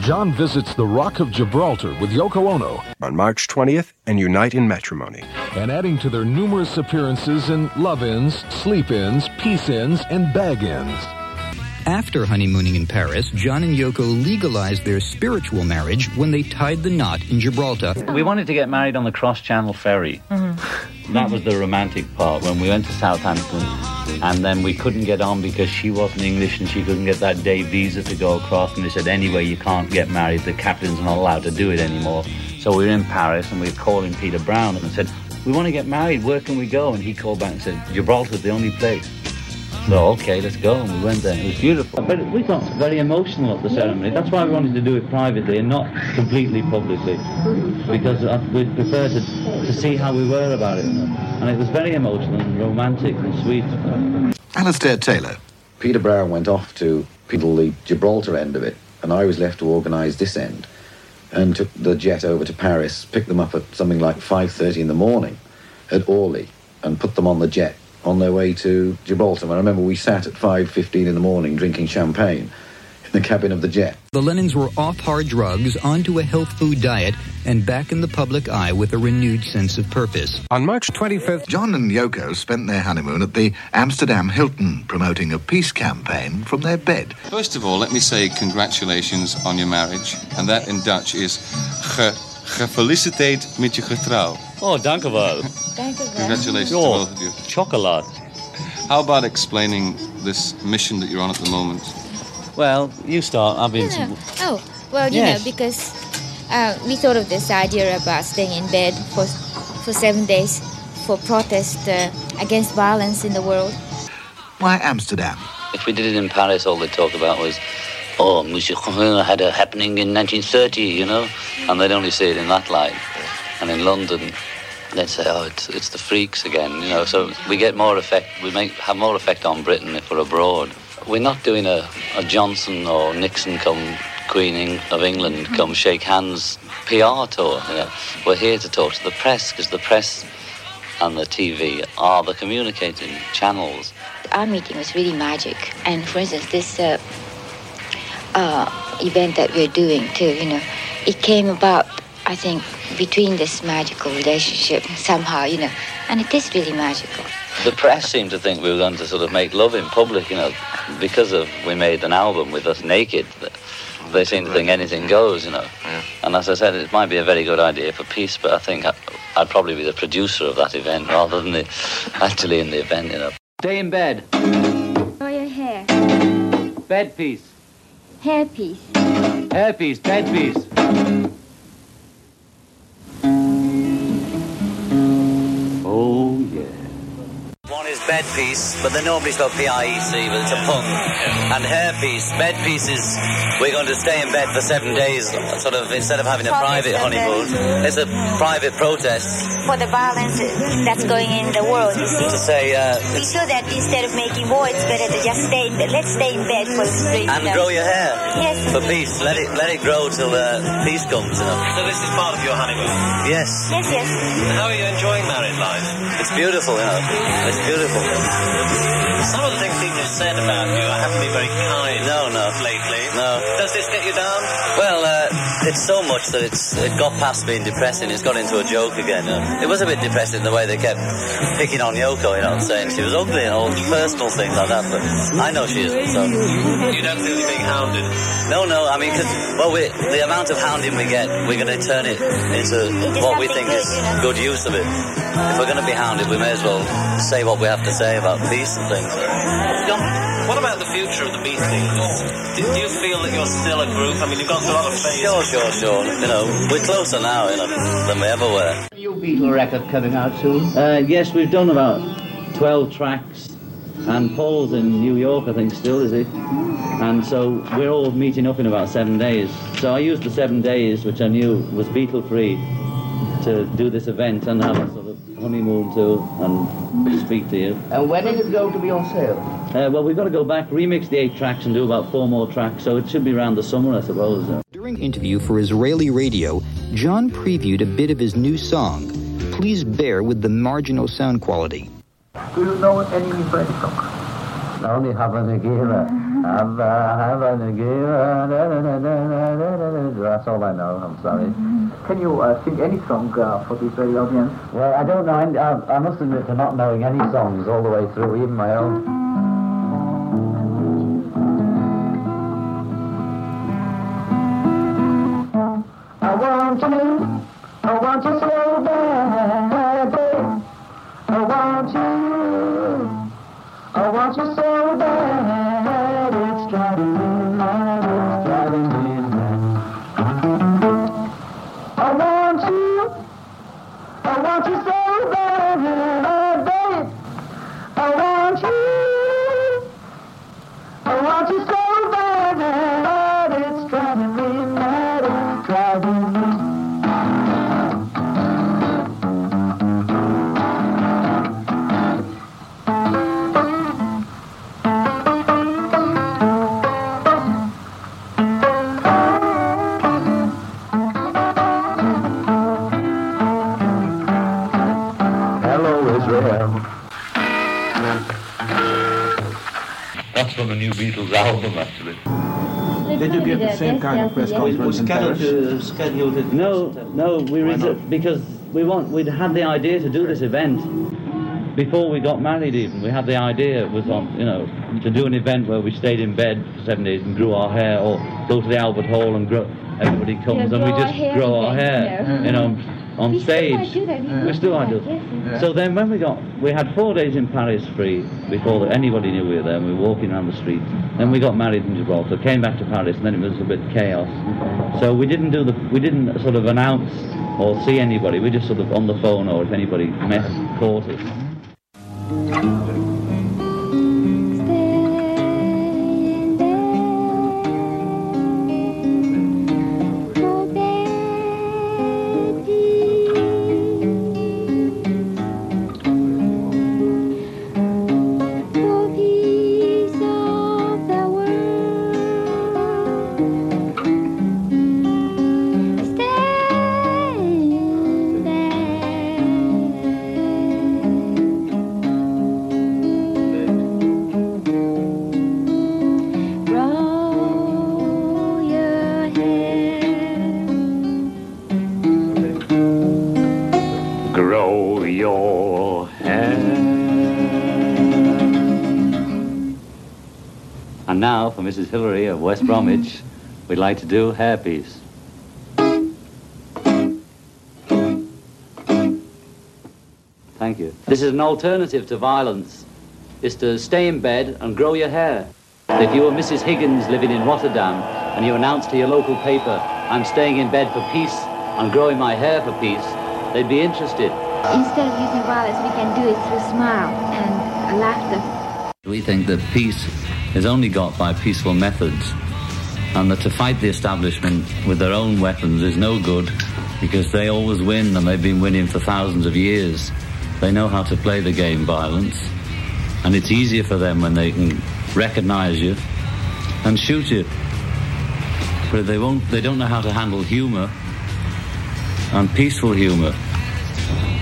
S3: John visits the Rock of Gibraltar with Yoko Ono
S12: on March 20th and unite in matrimony.
S3: and adding to their numerous appearances in love ins, sleep ins, peace ins, and bag ins.
S19: After honeymooning in Paris, John and Yoko legalized their spiritual marriage when they tied the knot in Gibraltar.
S26: We wanted to get married on the Cross Channel ferry. Mm-hmm. That was the romantic part when we went to Southampton and then we couldn't get on because she wasn't English and she couldn't get that day visa to go across and they said anyway you can't get married the captain's not allowed to do it anymore so we were in Paris and we were calling Peter Brown and said
S31: we want to get married. Where can we go? And he called back and said, Gibraltar's the only place. So, okay, let's go. And we went there. It was beautiful. But we got very emotional at the ceremony. That's why we wanted to do it privately and not completely publicly. Because uh, we preferred to, to see how we were about it. And it was very emotional and romantic and sweet.
S21: Alistair Taylor.
S32: Peter Brown went off to people the Gibraltar end of it, and I was left to organise this end, and took the jet over to Paris, picked them up at something like 5.30 in the morning at Orly, and put them on the jet on their way to Gibraltar. And I remember we sat at 5.15 in the morning drinking champagne in the cabin of the jet.
S19: The Lennons were off hard drugs, onto a health food diet, and back in the public eye with a renewed sense of purpose.
S21: On March 25th, John and Yoko spent their honeymoon at the Amsterdam Hilton, promoting a peace campaign from their bed.
S27: First of all, let me say congratulations on your marriage. And that in Dutch is ge, gefeliciteerd met je getrouw.
S33: Oh, dank u wel.
S27: Congratulations to both of you.
S33: chocolate.
S27: How about explaining this mission that you're on at the moment?
S33: Well, you start. I've been.
S20: No, no. Oh, well, you
S33: Yes.
S20: know, because uh, we thought of this idea about staying in bed for for seven days for protest uh, against violence in the world.
S21: Why Amsterdam?
S8: If we did it in Paris, all they talk about was, oh, Monsieur Corin had a happening in 1930, you know, and they'd only see it in that light. And in London, they'd say, oh, it's, it's the freaks again, you know. So we get more effect, we make have more effect on Britain if we're abroad. We're not doing a, a Johnson or Nixon come Queen of England come shake hands PR tour. You know. We're here to talk to the press because the press and the TV are the communicating channels.
S20: Our meeting was really magic, and for instance, this uh, uh, event that we're doing too, you know, it came about, I think, between this magical relationship somehow, you know, and it is really magical.
S8: The press seemed to think we were going to sort of make love in public, you know, because of we made an album with us naked. They seem to think anything goes, you know. And as I said, it might be a very good idea for peace, but I think I- I'd probably be the producer of that event rather than the [LAUGHS] actually in the event, you know.
S31: Stay in bed.
S20: Oh, your hair.
S31: Bed piece.
S20: Hair piece.
S31: Hair piece. Bed piece.
S8: Is bed piece, but they normally spell P-I-E-C, but it's a pun. And hair piece, bed piece is we're going to stay in bed for seven days, sort of instead of having a private honeymoon. It's a private protest
S20: For the violence that's going in the world, you see.
S8: to say uh,
S20: We feel that instead of making war, it's better to just stay in bed. Let's stay in bed for the spring.
S8: and
S20: you know.
S8: grow your hair
S20: Yes.
S8: for peace. Let it let it grow till uh, peace comes. You know.
S34: So this is part of your honeymoon?
S8: Yes,
S20: Yes, yes.
S34: How are you enjoying married life?
S8: it's beautiful. You know, it's beautiful.
S34: Some of the things people have said about you, I haven't been very kind
S8: No, no.
S34: lately.
S8: No.
S34: Does this get you down?
S8: It's so much that it's it got past being depressing. It's gone into a joke again. It was a bit depressing the way they kept picking on Yoko, you know, saying she was ugly and all personal things like that. But I know she isn't. So
S34: You don't feel you're being hounded?
S8: no, no. I mean, cause, well, we, the amount of hounding we get, we're going to turn it into what we think is good use of it. If we're going to be hounded, we may as well say what we have to say about peace and things.
S34: John, what about the future of the Beatles? Do, do you feel that you're still a group? I mean, you've gone through a lot of phases.
S8: Sure, sure, sure. You know, we're closer now, you know, than we ever were.
S31: New Beatle record coming out soon? Uh, yes, we've done about 12 tracks. And Paul's in New York, I think, still, is he? And so we're all meeting up in about seven days. So I used the seven days, which I knew was Beatle free, to do this event and have a sort of honeymoon too and speak to you.
S11: And when is it going to be on sale?
S31: Uh, well, we've got to go back, remix the eight tracks, and do about four more tracks. So it should be around the summer, I suppose.
S19: During interview for Israeli radio, John previewed a bit of his new song. Please bear with the marginal sound quality.
S11: Do you know any French song?
S31: Only have a Nagira. Have a, have a Nagira. Da. That's all I know. I'm sorry.
S11: Can you uh, sing any song uh, for the Israeli audience?
S31: Well, I don't know. I, I, I must admit to not knowing any songs all the way through, even my own.
S11: I want you, I want you so bad, babe. I want you, I want you so
S35: Beatles album, actually.
S9: Did you give the same kind of press conference in Paris?
S8: scheduled it. No, no, we reserved because we want. We'd had the idea to do this event before we got married. Even we had the idea it was on, you know, to do an event where we stayed in bed for seven days and grew our hair, or go to the Albert Hall and grow. Everybody comes
S20: Yeah,
S8: and we
S20: grow our
S8: just
S20: hair
S8: grow our
S20: again,
S8: hair,
S20: yeah.
S8: you know, on
S20: We still
S8: stage.
S20: might do that, we
S8: We still might do. So then when we got, we had four days in Paris free before anybody knew we were there. and We were walking around the streets. Then we got married in Gibraltar, came back to Paris, and then it was a bit chaos. So we didn't do the, we didn't sort of announce or see anybody. We just sort of on the phone or if anybody met, caught us. Mrs. Hillary of West Bromwich, we'd like to do hairpiece. Thank you. This is an alternative to violence. Is to stay in bed and grow your hair. If you were Mrs. Higgins living in Rotterdam and you announced to your local paper, I'm staying in bed for peace and growing my hair for peace, they'd be interested.
S20: Instead of using violence, we can do it through smile and laughter.
S8: We think that peace is only got by peaceful methods, and that to fight the establishment with their own weapons is no good because they always win and they've been winning for thousands of years. They know how to play the game violence, and it's easier for them when they can recognize you and shoot you. But they won't, they don't know how to handle humor and peaceful humor.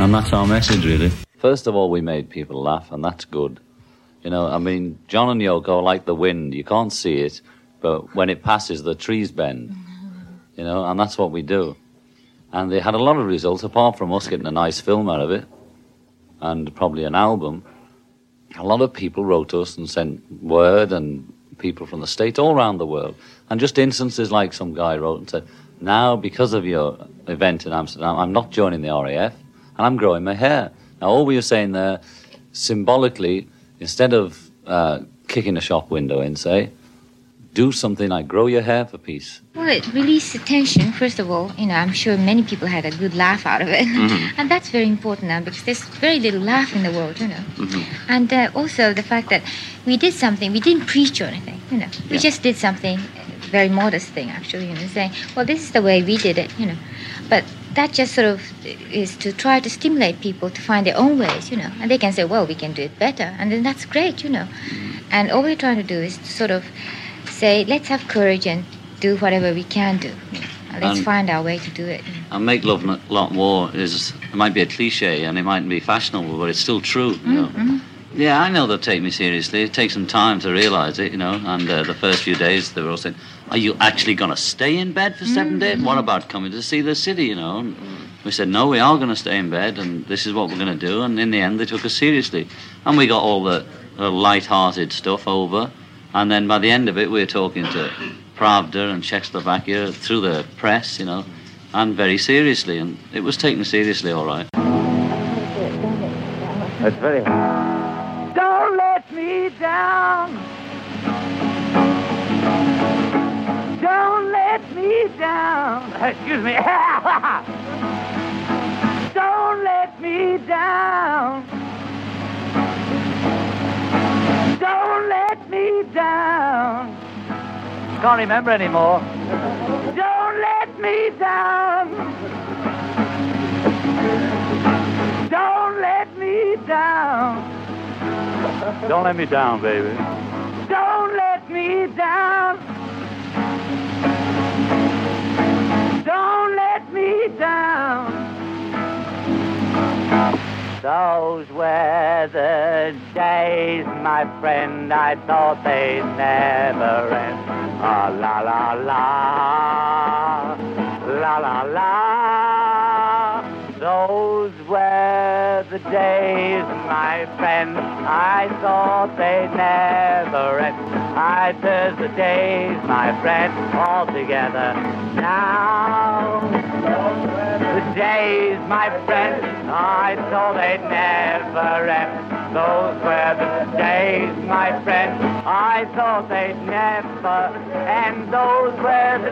S8: And that's our message, really. First of all, we made people laugh, and that's good. You know, I mean, John and Yoko are like the wind. You can't see it, but when it passes, the trees bend. You know, and that's what we do. And they had a lot of results, apart from us getting a nice film out of it, and probably an album. A lot of people wrote us and sent word, and people from the States, all around the world. And just instances like some guy wrote and said, Now, because of your event in Amsterdam, I'm not joining the RAF, and I'm growing my hair. Now, all we were saying there, symbolically, instead of uh, kicking a shop window in, say, do something like grow your hair for peace.
S20: Well, it released the tension, first of all. You know, I'm sure many people had a good laugh out of it.
S8: Mhm. [LAUGHS]
S20: and that's very important now because there's very little laugh in the world, you know. And uh, also the fact that we did something, we didn't preach or anything, you know. We
S8: Yeah.
S20: just did something, a very modest thing, actually, you know, saying, well, this is the way we did it, you know. But that just sort of is to try to stimulate people to find their own ways, you know. And they can say, well, we can do it better. And then that's great, you know. And all we're trying to do is to sort of say, let's have courage and do whatever we can do. you know, and let's
S8: And-
S20: find our way to do it.
S8: And make love a lot more is, it might be a cliche and it might be fashionable, but it's still true, you know.
S20: Mhm.
S8: Yeah, I know they'll take me seriously. It takes some time to realize it, you know. And uh, the first few days, they were all saying, "Are you actually going to stay in bed for 7 mm. days? What about coming to see the city?" You know. And we said, "No, we are going to stay in bed, and this is what we're going to do." And in the end, they took us seriously, and we got all the, the light-hearted stuff over. And then by the end of it, we were talking to Pravda and Czechoslovakia through the press, you know, and very seriously, and it was taken seriously, all right.
S35: It's very
S36: Don't let me down. Let me down. [LAUGHS] Excuse me. [LAUGHS] Don't let me down. Don't let me down.
S35: Can't remember anymore.
S36: Don't let me down. Don't let me down.
S35: Don't let me down, baby.
S36: Don't let me down. Down.
S8: Those were the days, my friend, I thought they'd never end. Ah, la la la, la la la. Those were the days, my friend, I thought they'd never end. I there's the days, my friend, all together now. The days, my friend, I thought they'd never end. Those were the days, my friend, I thought they'd never end. Those were the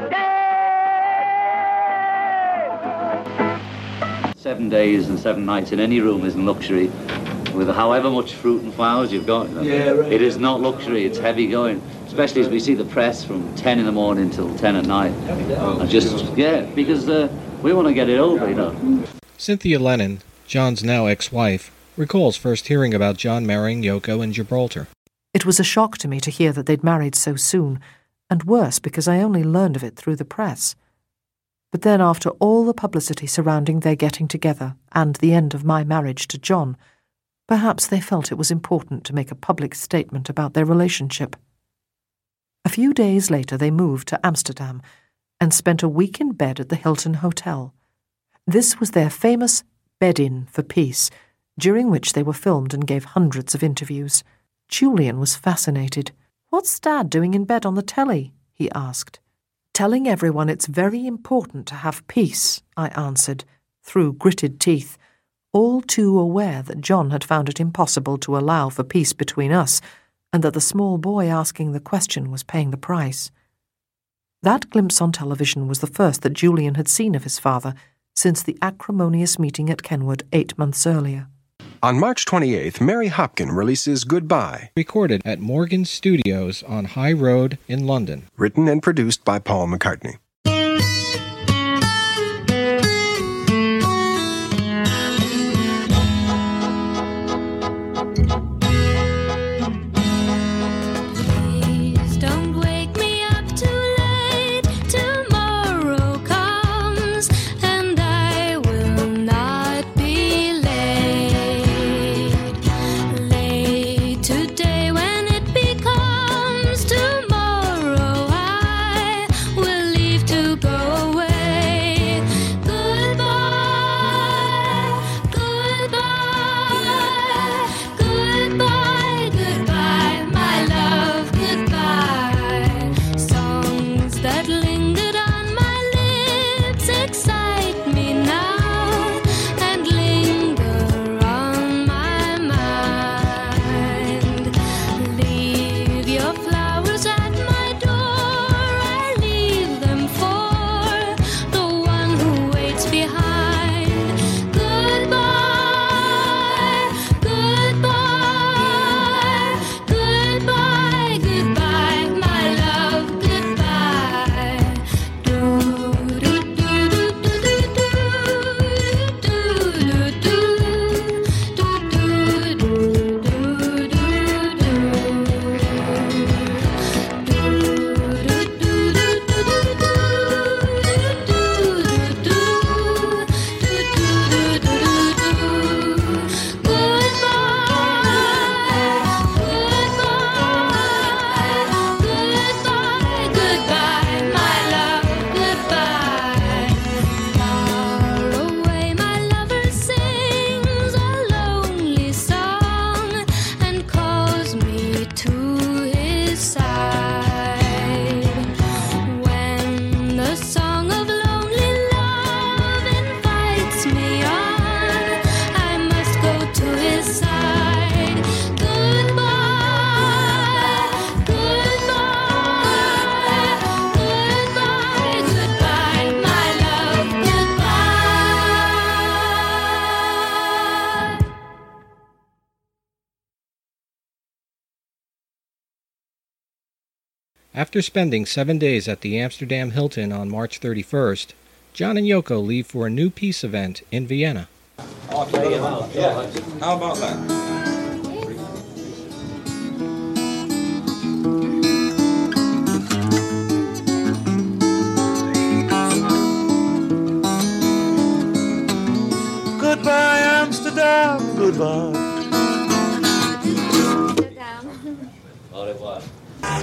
S8: days.
S9: Seven days and seven nights in any room isn't luxury. With however much fruit and flowers you've got,
S37: Yeah, right.
S9: it is not luxury. It's heavy going, especially as we see the press from 10 in the morning till 10 at night. And just yeah, because uh, we want to get it over, you know.
S1: Cynthia Lennon, John's now ex wife, recalls first hearing about John marrying Yoko in Gibraltar.
S38: It was a shock to me to hear that they'd married so soon, and worse because I only learned of it through the press. But then, after all the publicity surrounding their getting together and the end of my marriage to John, perhaps they felt it was important to make a public statement about their relationship. A few days later, they moved to Amsterdam and spent a week in bed at the Hilton Hotel. This was their famous bed in for peace, during which they were filmed and gave hundreds of interviews. Julian was fascinated. What's Dad doing in bed on the telly? he asked. Telling everyone it's very important to have peace, I answered, through gritted teeth, all too aware that John had found it impossible to allow for peace between us, and that the small boy asking the question was paying the price. That glimpse on television was the first that Julian had seen of his father since the acrimonious meeting at Kenwood eight months earlier.
S17: On March 28th, Mary Hopkin releases Goodbye,
S1: Recorded at Morgan Studios on High Road in London.
S17: written and produced by Paul McCartney.
S1: After spending seven days at the Amsterdam Hilton on March 31st, John and Yoko leave for a new peace event in Vienna.
S37: How about that?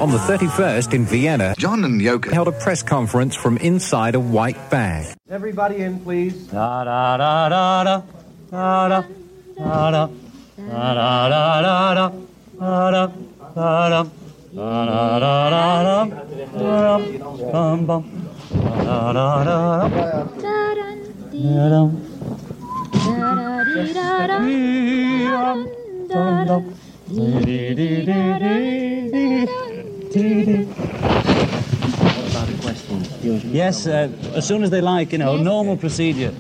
S39: On the 31st in Vienna,
S21: John and Yoko
S39: held a press conference from inside a white bag.
S9: Everybody in, please.
S8: Da da da da da. Da da da da. Da da da da da. Da da da da. Da da Yes, uh, as soon as they like, you know, normal procedure.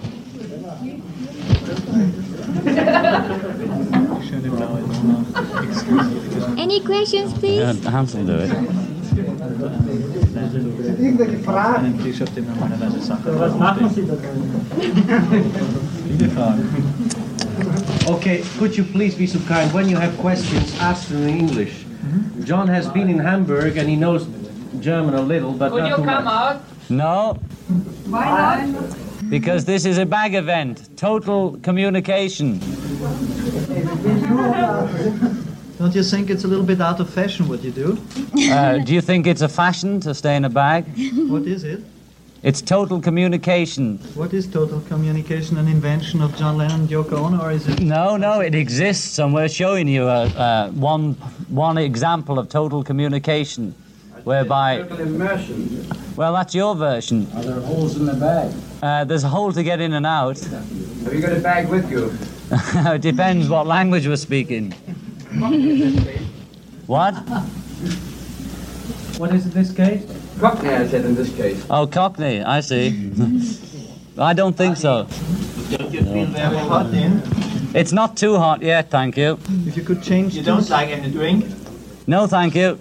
S20: Any questions, please?
S8: Yeah, Hans will do it.
S9: Irgendwelche Fragen? Was machen Sie da
S40: Viele Fragen.
S9: Okay, could you please be so kind, when you have questions, ask them in English. John has been in Hamburg and he knows German a little, but
S41: Could
S9: not
S41: you
S9: too
S41: come
S9: much.
S41: out?
S8: No,
S41: Why not?
S8: because this is a bag event. Total communication.
S40: Don't you think it's a little bit out of fashion what you do?
S8: Uh, do you think it's a fashion to stay in a bag?
S40: What is it?
S8: It's total communication.
S40: What is total communication an invention of John Lennon and Yoko Ono, or is it?
S8: No, no, it exists, and we're showing you uh, uh, one one example of total communication, whereby.
S40: immersion.
S8: Well, that's your version.
S40: Are there holes in the bag?
S8: Uh, there's a hole to get in and out.
S40: Have you got a bag with you? [LAUGHS]
S8: it depends what language we're speaking. [LAUGHS] What?
S40: What is in this case? Cockney, I said in this case.
S8: Oh, Cockney, I see. [LAUGHS] I don't think so.
S40: Don't you feel very hot in?
S8: It's not too hot yet, thank you.
S40: If you could change. You don't like any drink?
S8: No, thank you.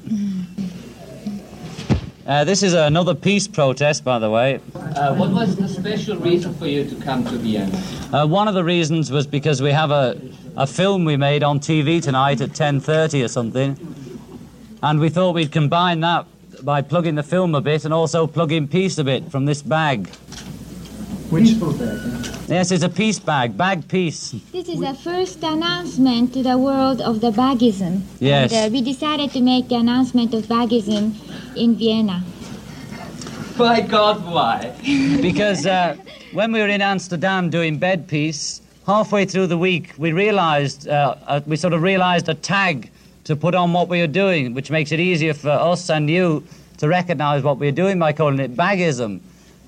S8: Uh, this is another peace protest, by the way.
S41: Uh, what was the special reason for you to come to Vienna?
S8: Uh, one of the reasons was because we have a, a film we made on TV tonight at 10.30 or something. And we thought we'd combine that by plugging the film a bit and also plugging peace a bit from this bag.
S40: Which bag?
S8: Yes, it's a peace bag, bag peace.
S20: This is the first announcement to the world of the bagism.
S8: Yes.
S20: And, uh, we decided to make the announcement of bagism in Vienna.
S41: By God, why?
S8: because uh, when we were in Amsterdam doing bed peace, halfway through the week we realised uh, uh, we sort of realised a tag to put on what we are doing, which makes it easier for us and you to recognise what we're doing by calling it bagism.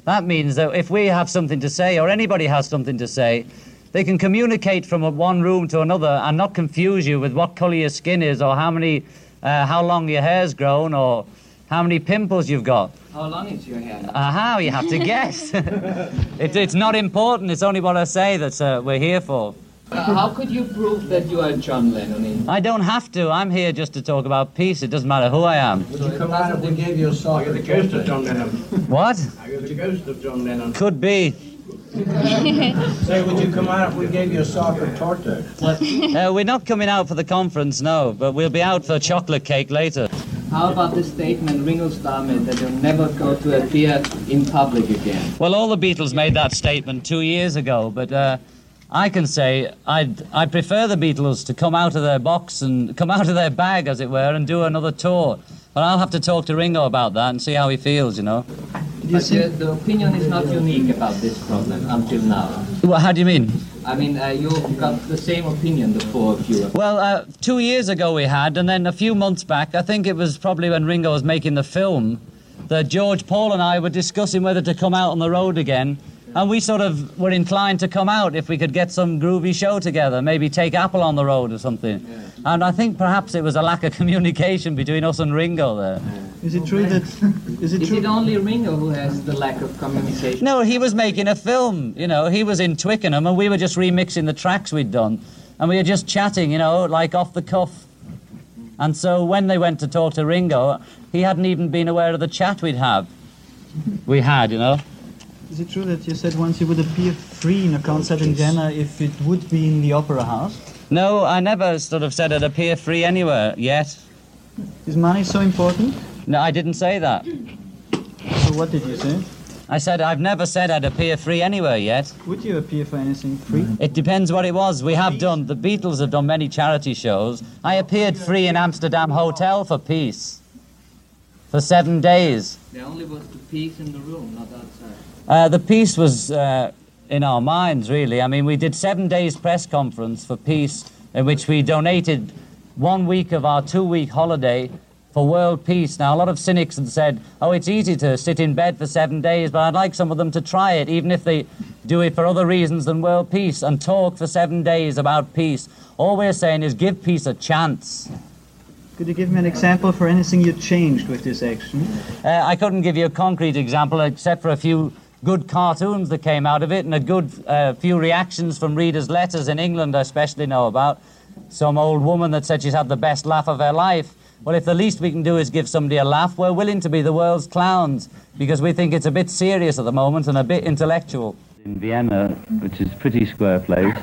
S8: That means that if we have something to say, or anybody has something to say, they can communicate from one room to another and not confuse you with what colour your skin is, or how many, uh, how long your hair's grown, or how many pimples you've got.
S41: How long is your hair?
S8: Aha, you have to [LAUGHS] guess. [LAUGHS] it, it's not important. It's only what I say that uh, we're here for.
S41: Uh, how could you prove that you are John Lennon?
S8: I don't have to. I'm here just to talk about peace. It doesn't matter who I am.
S40: Would you come out if we gave you a sock? Are you the ghost of John Lennon?
S8: What?
S40: Are you the ghost of John Lennon?
S8: Could be. [LAUGHS]
S40: Say, would you come out if we gave you a sock or torta?
S8: Uh, we're not coming out for the conference, no, but we'll be out for chocolate cake later.
S41: How about the statement Ringo Starr made that you'll never go to appear in public again?
S8: Well, all the Beatles made that statement two years ago, but uh, I can say I'd, I prefer the Beatles to come out of their box and come out of their bag, as it were, and do another tour. But I'll have to talk to Ringo about that and see how he feels, you know.
S41: But the, the opinion is not unique about this problem until now.
S8: Well, how do you mean?
S41: I mean, uh, you've got the same opinion, the four of you.
S8: Well, uh, two years ago we had, and then a few months back, I think it was probably when Ringo was making the film, that George Paul and I were discussing whether to come out on the road again. And we sort of were inclined to come out if we could get some groovy show together, maybe take Apple on the road or something. And I think perhaps it was a lack of [LAUGHS] communication between us and Ringo there.
S40: Is it true that? Is it
S41: Is
S40: true?
S41: Is it only Ringo who has the lack of communication?
S8: No, he was making a film, you know, he was in Twickenham and we were just remixing the tracks we'd done. And we were just chatting, you know, like off the cuff. And so when they went to talk to Ringo, he hadn't even been aware of the chat we'd have. We had, you know.
S40: Is it true that you said once you would appear free in a concert in Vienna if it would be in the opera house?
S8: No, I never sort of said I'd appear free anywhere yet.
S40: Is money so important?
S8: No, I didn't say that.
S40: So what did you say?
S42: I said I've never said I'd appear free anywhere yet.
S40: Would you appear for anything free?
S42: It depends what it was. We have done, the Beatles have done many charity shows. I appeared free in Amsterdam Hotel for peace. For seven days.
S41: There only was the peace in the room, not outside.
S42: Uh, the peace was uh, in our minds, really. I mean, we did seven days press conference for peace, in which we donated one week of our two-week holiday for world peace. Now, a lot of cynics have said, "Oh, it's easy to sit in bed for seven days," but I'd like some of them to try it, even if they do it for other reasons than world peace, and talk for seven days about peace. All we're saying is give peace a chance.
S40: Could you give me an example for anything you changed with this action?
S42: Uh, I couldn't give you a concrete example except for a few good cartoons that came out of it and a good uh, few reactions from readers' letters in England, I especially know about. Some old woman that said she's had the best laugh of her life. Well, if the least we can do is give somebody a laugh, we're willing to be the world's clowns because we think it's a bit serious at the moment and a bit intellectual.
S43: In Vienna, which is a pretty square place,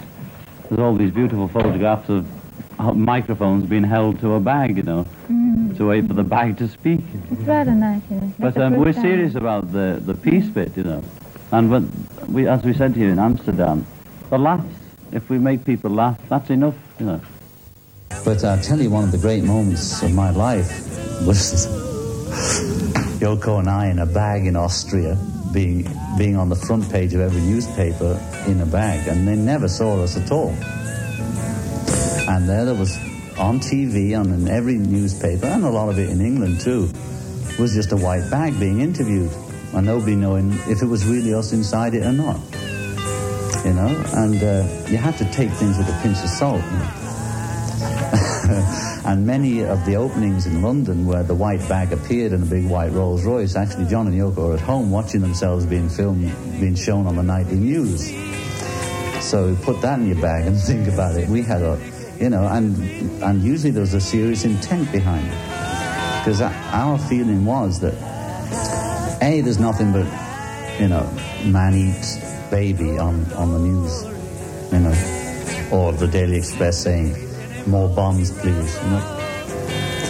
S43: there's all these beautiful photographs of microphones being held to a bag, you know,
S20: Mm.
S43: to wait for the bag to speak.
S20: It's rather nice, you know.
S43: But um, we're
S20: time.
S43: serious about the, the peace bit, you know. And when we, as we said here in Amsterdam, the laughs, if we make people laugh, that's enough, you know.
S8: But I'll tell you, one of the great moments of my life was [LAUGHS] Yoko and I in a bag in Austria, being, being on the front page of every newspaper in a bag, and they never saw us at all. And there, there was on TV, and in every newspaper, and a lot of it in England too, was just a white bag being interviewed, and nobody knowing if it was really us inside it or not. You know, and uh, you had to take things with a pinch of salt. You know? [LAUGHS] and many of the openings in London where the white bag appeared in a big white Rolls Royce, actually John and Yoko are at home watching themselves being filmed, being shown on the nightly news. So put that in your bag and [LAUGHS] think about it. We had a, you know, and and usually there was a serious intent behind it, because our feeling was that a there's nothing but, you know, man eats baby on on the news, you know, or the Daily Express saying more bombs, please. You know?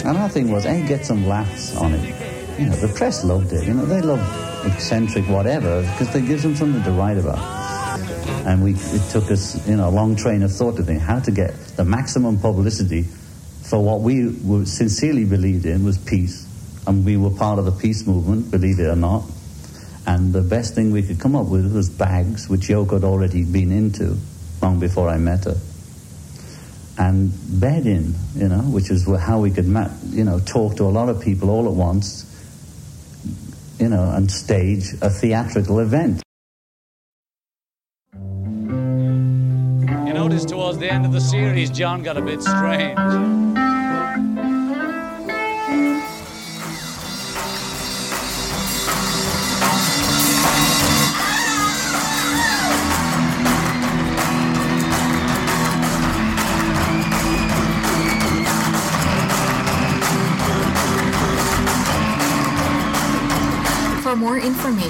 S8: And our thing was, hey, get some laughs on it. You know, the press loved it. You know, they love eccentric whatever because it gives them something to write about. And we, it took us, you know, a long train of thought to think how to get the maximum publicity for what we sincerely believed in was peace. And we were part of the peace movement, believe it or not. And the best thing we could come up with was bags, which Yoko had already been into long before I met her and bedding, you know, which is how we could, ma- you know, talk to a lot of people all at once, you know, and stage a theatrical event.
S44: Towards the end of the series, John got a bit strange.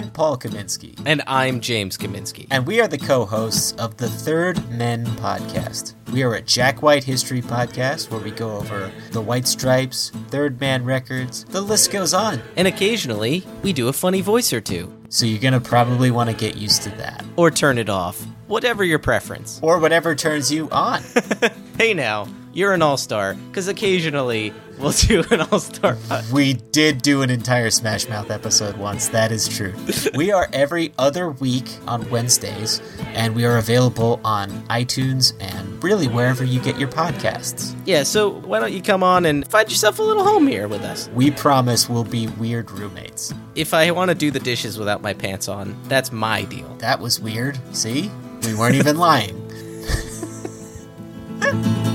S45: I'm Paul Kaminsky.
S46: And I'm James Kaminsky.
S45: And we are the co hosts of the Third Men podcast. We are a Jack White history podcast where we go over the White Stripes, Third Man Records, the list goes on.
S46: And occasionally, we do a funny voice or two.
S45: So you're going to probably want to get used to that.
S46: Or turn it off. Whatever your preference.
S45: Or whatever turns you on. [LAUGHS]
S46: hey now, you're an all star, because occasionally [LAUGHS] we'll do an all star.
S45: We did do an entire Smash Mouth episode once, that is true. we are every other week on Wednesdays, and we are available on iTunes and really wherever you get your podcasts.
S46: Yeah, so why don't you come on and find yourself a little home here with us?
S45: We promise we'll be weird roommates.
S46: If I want to do the dishes without my pants on, that's my deal.
S45: That was weird. See? We weren't even lying. [LAUGHS]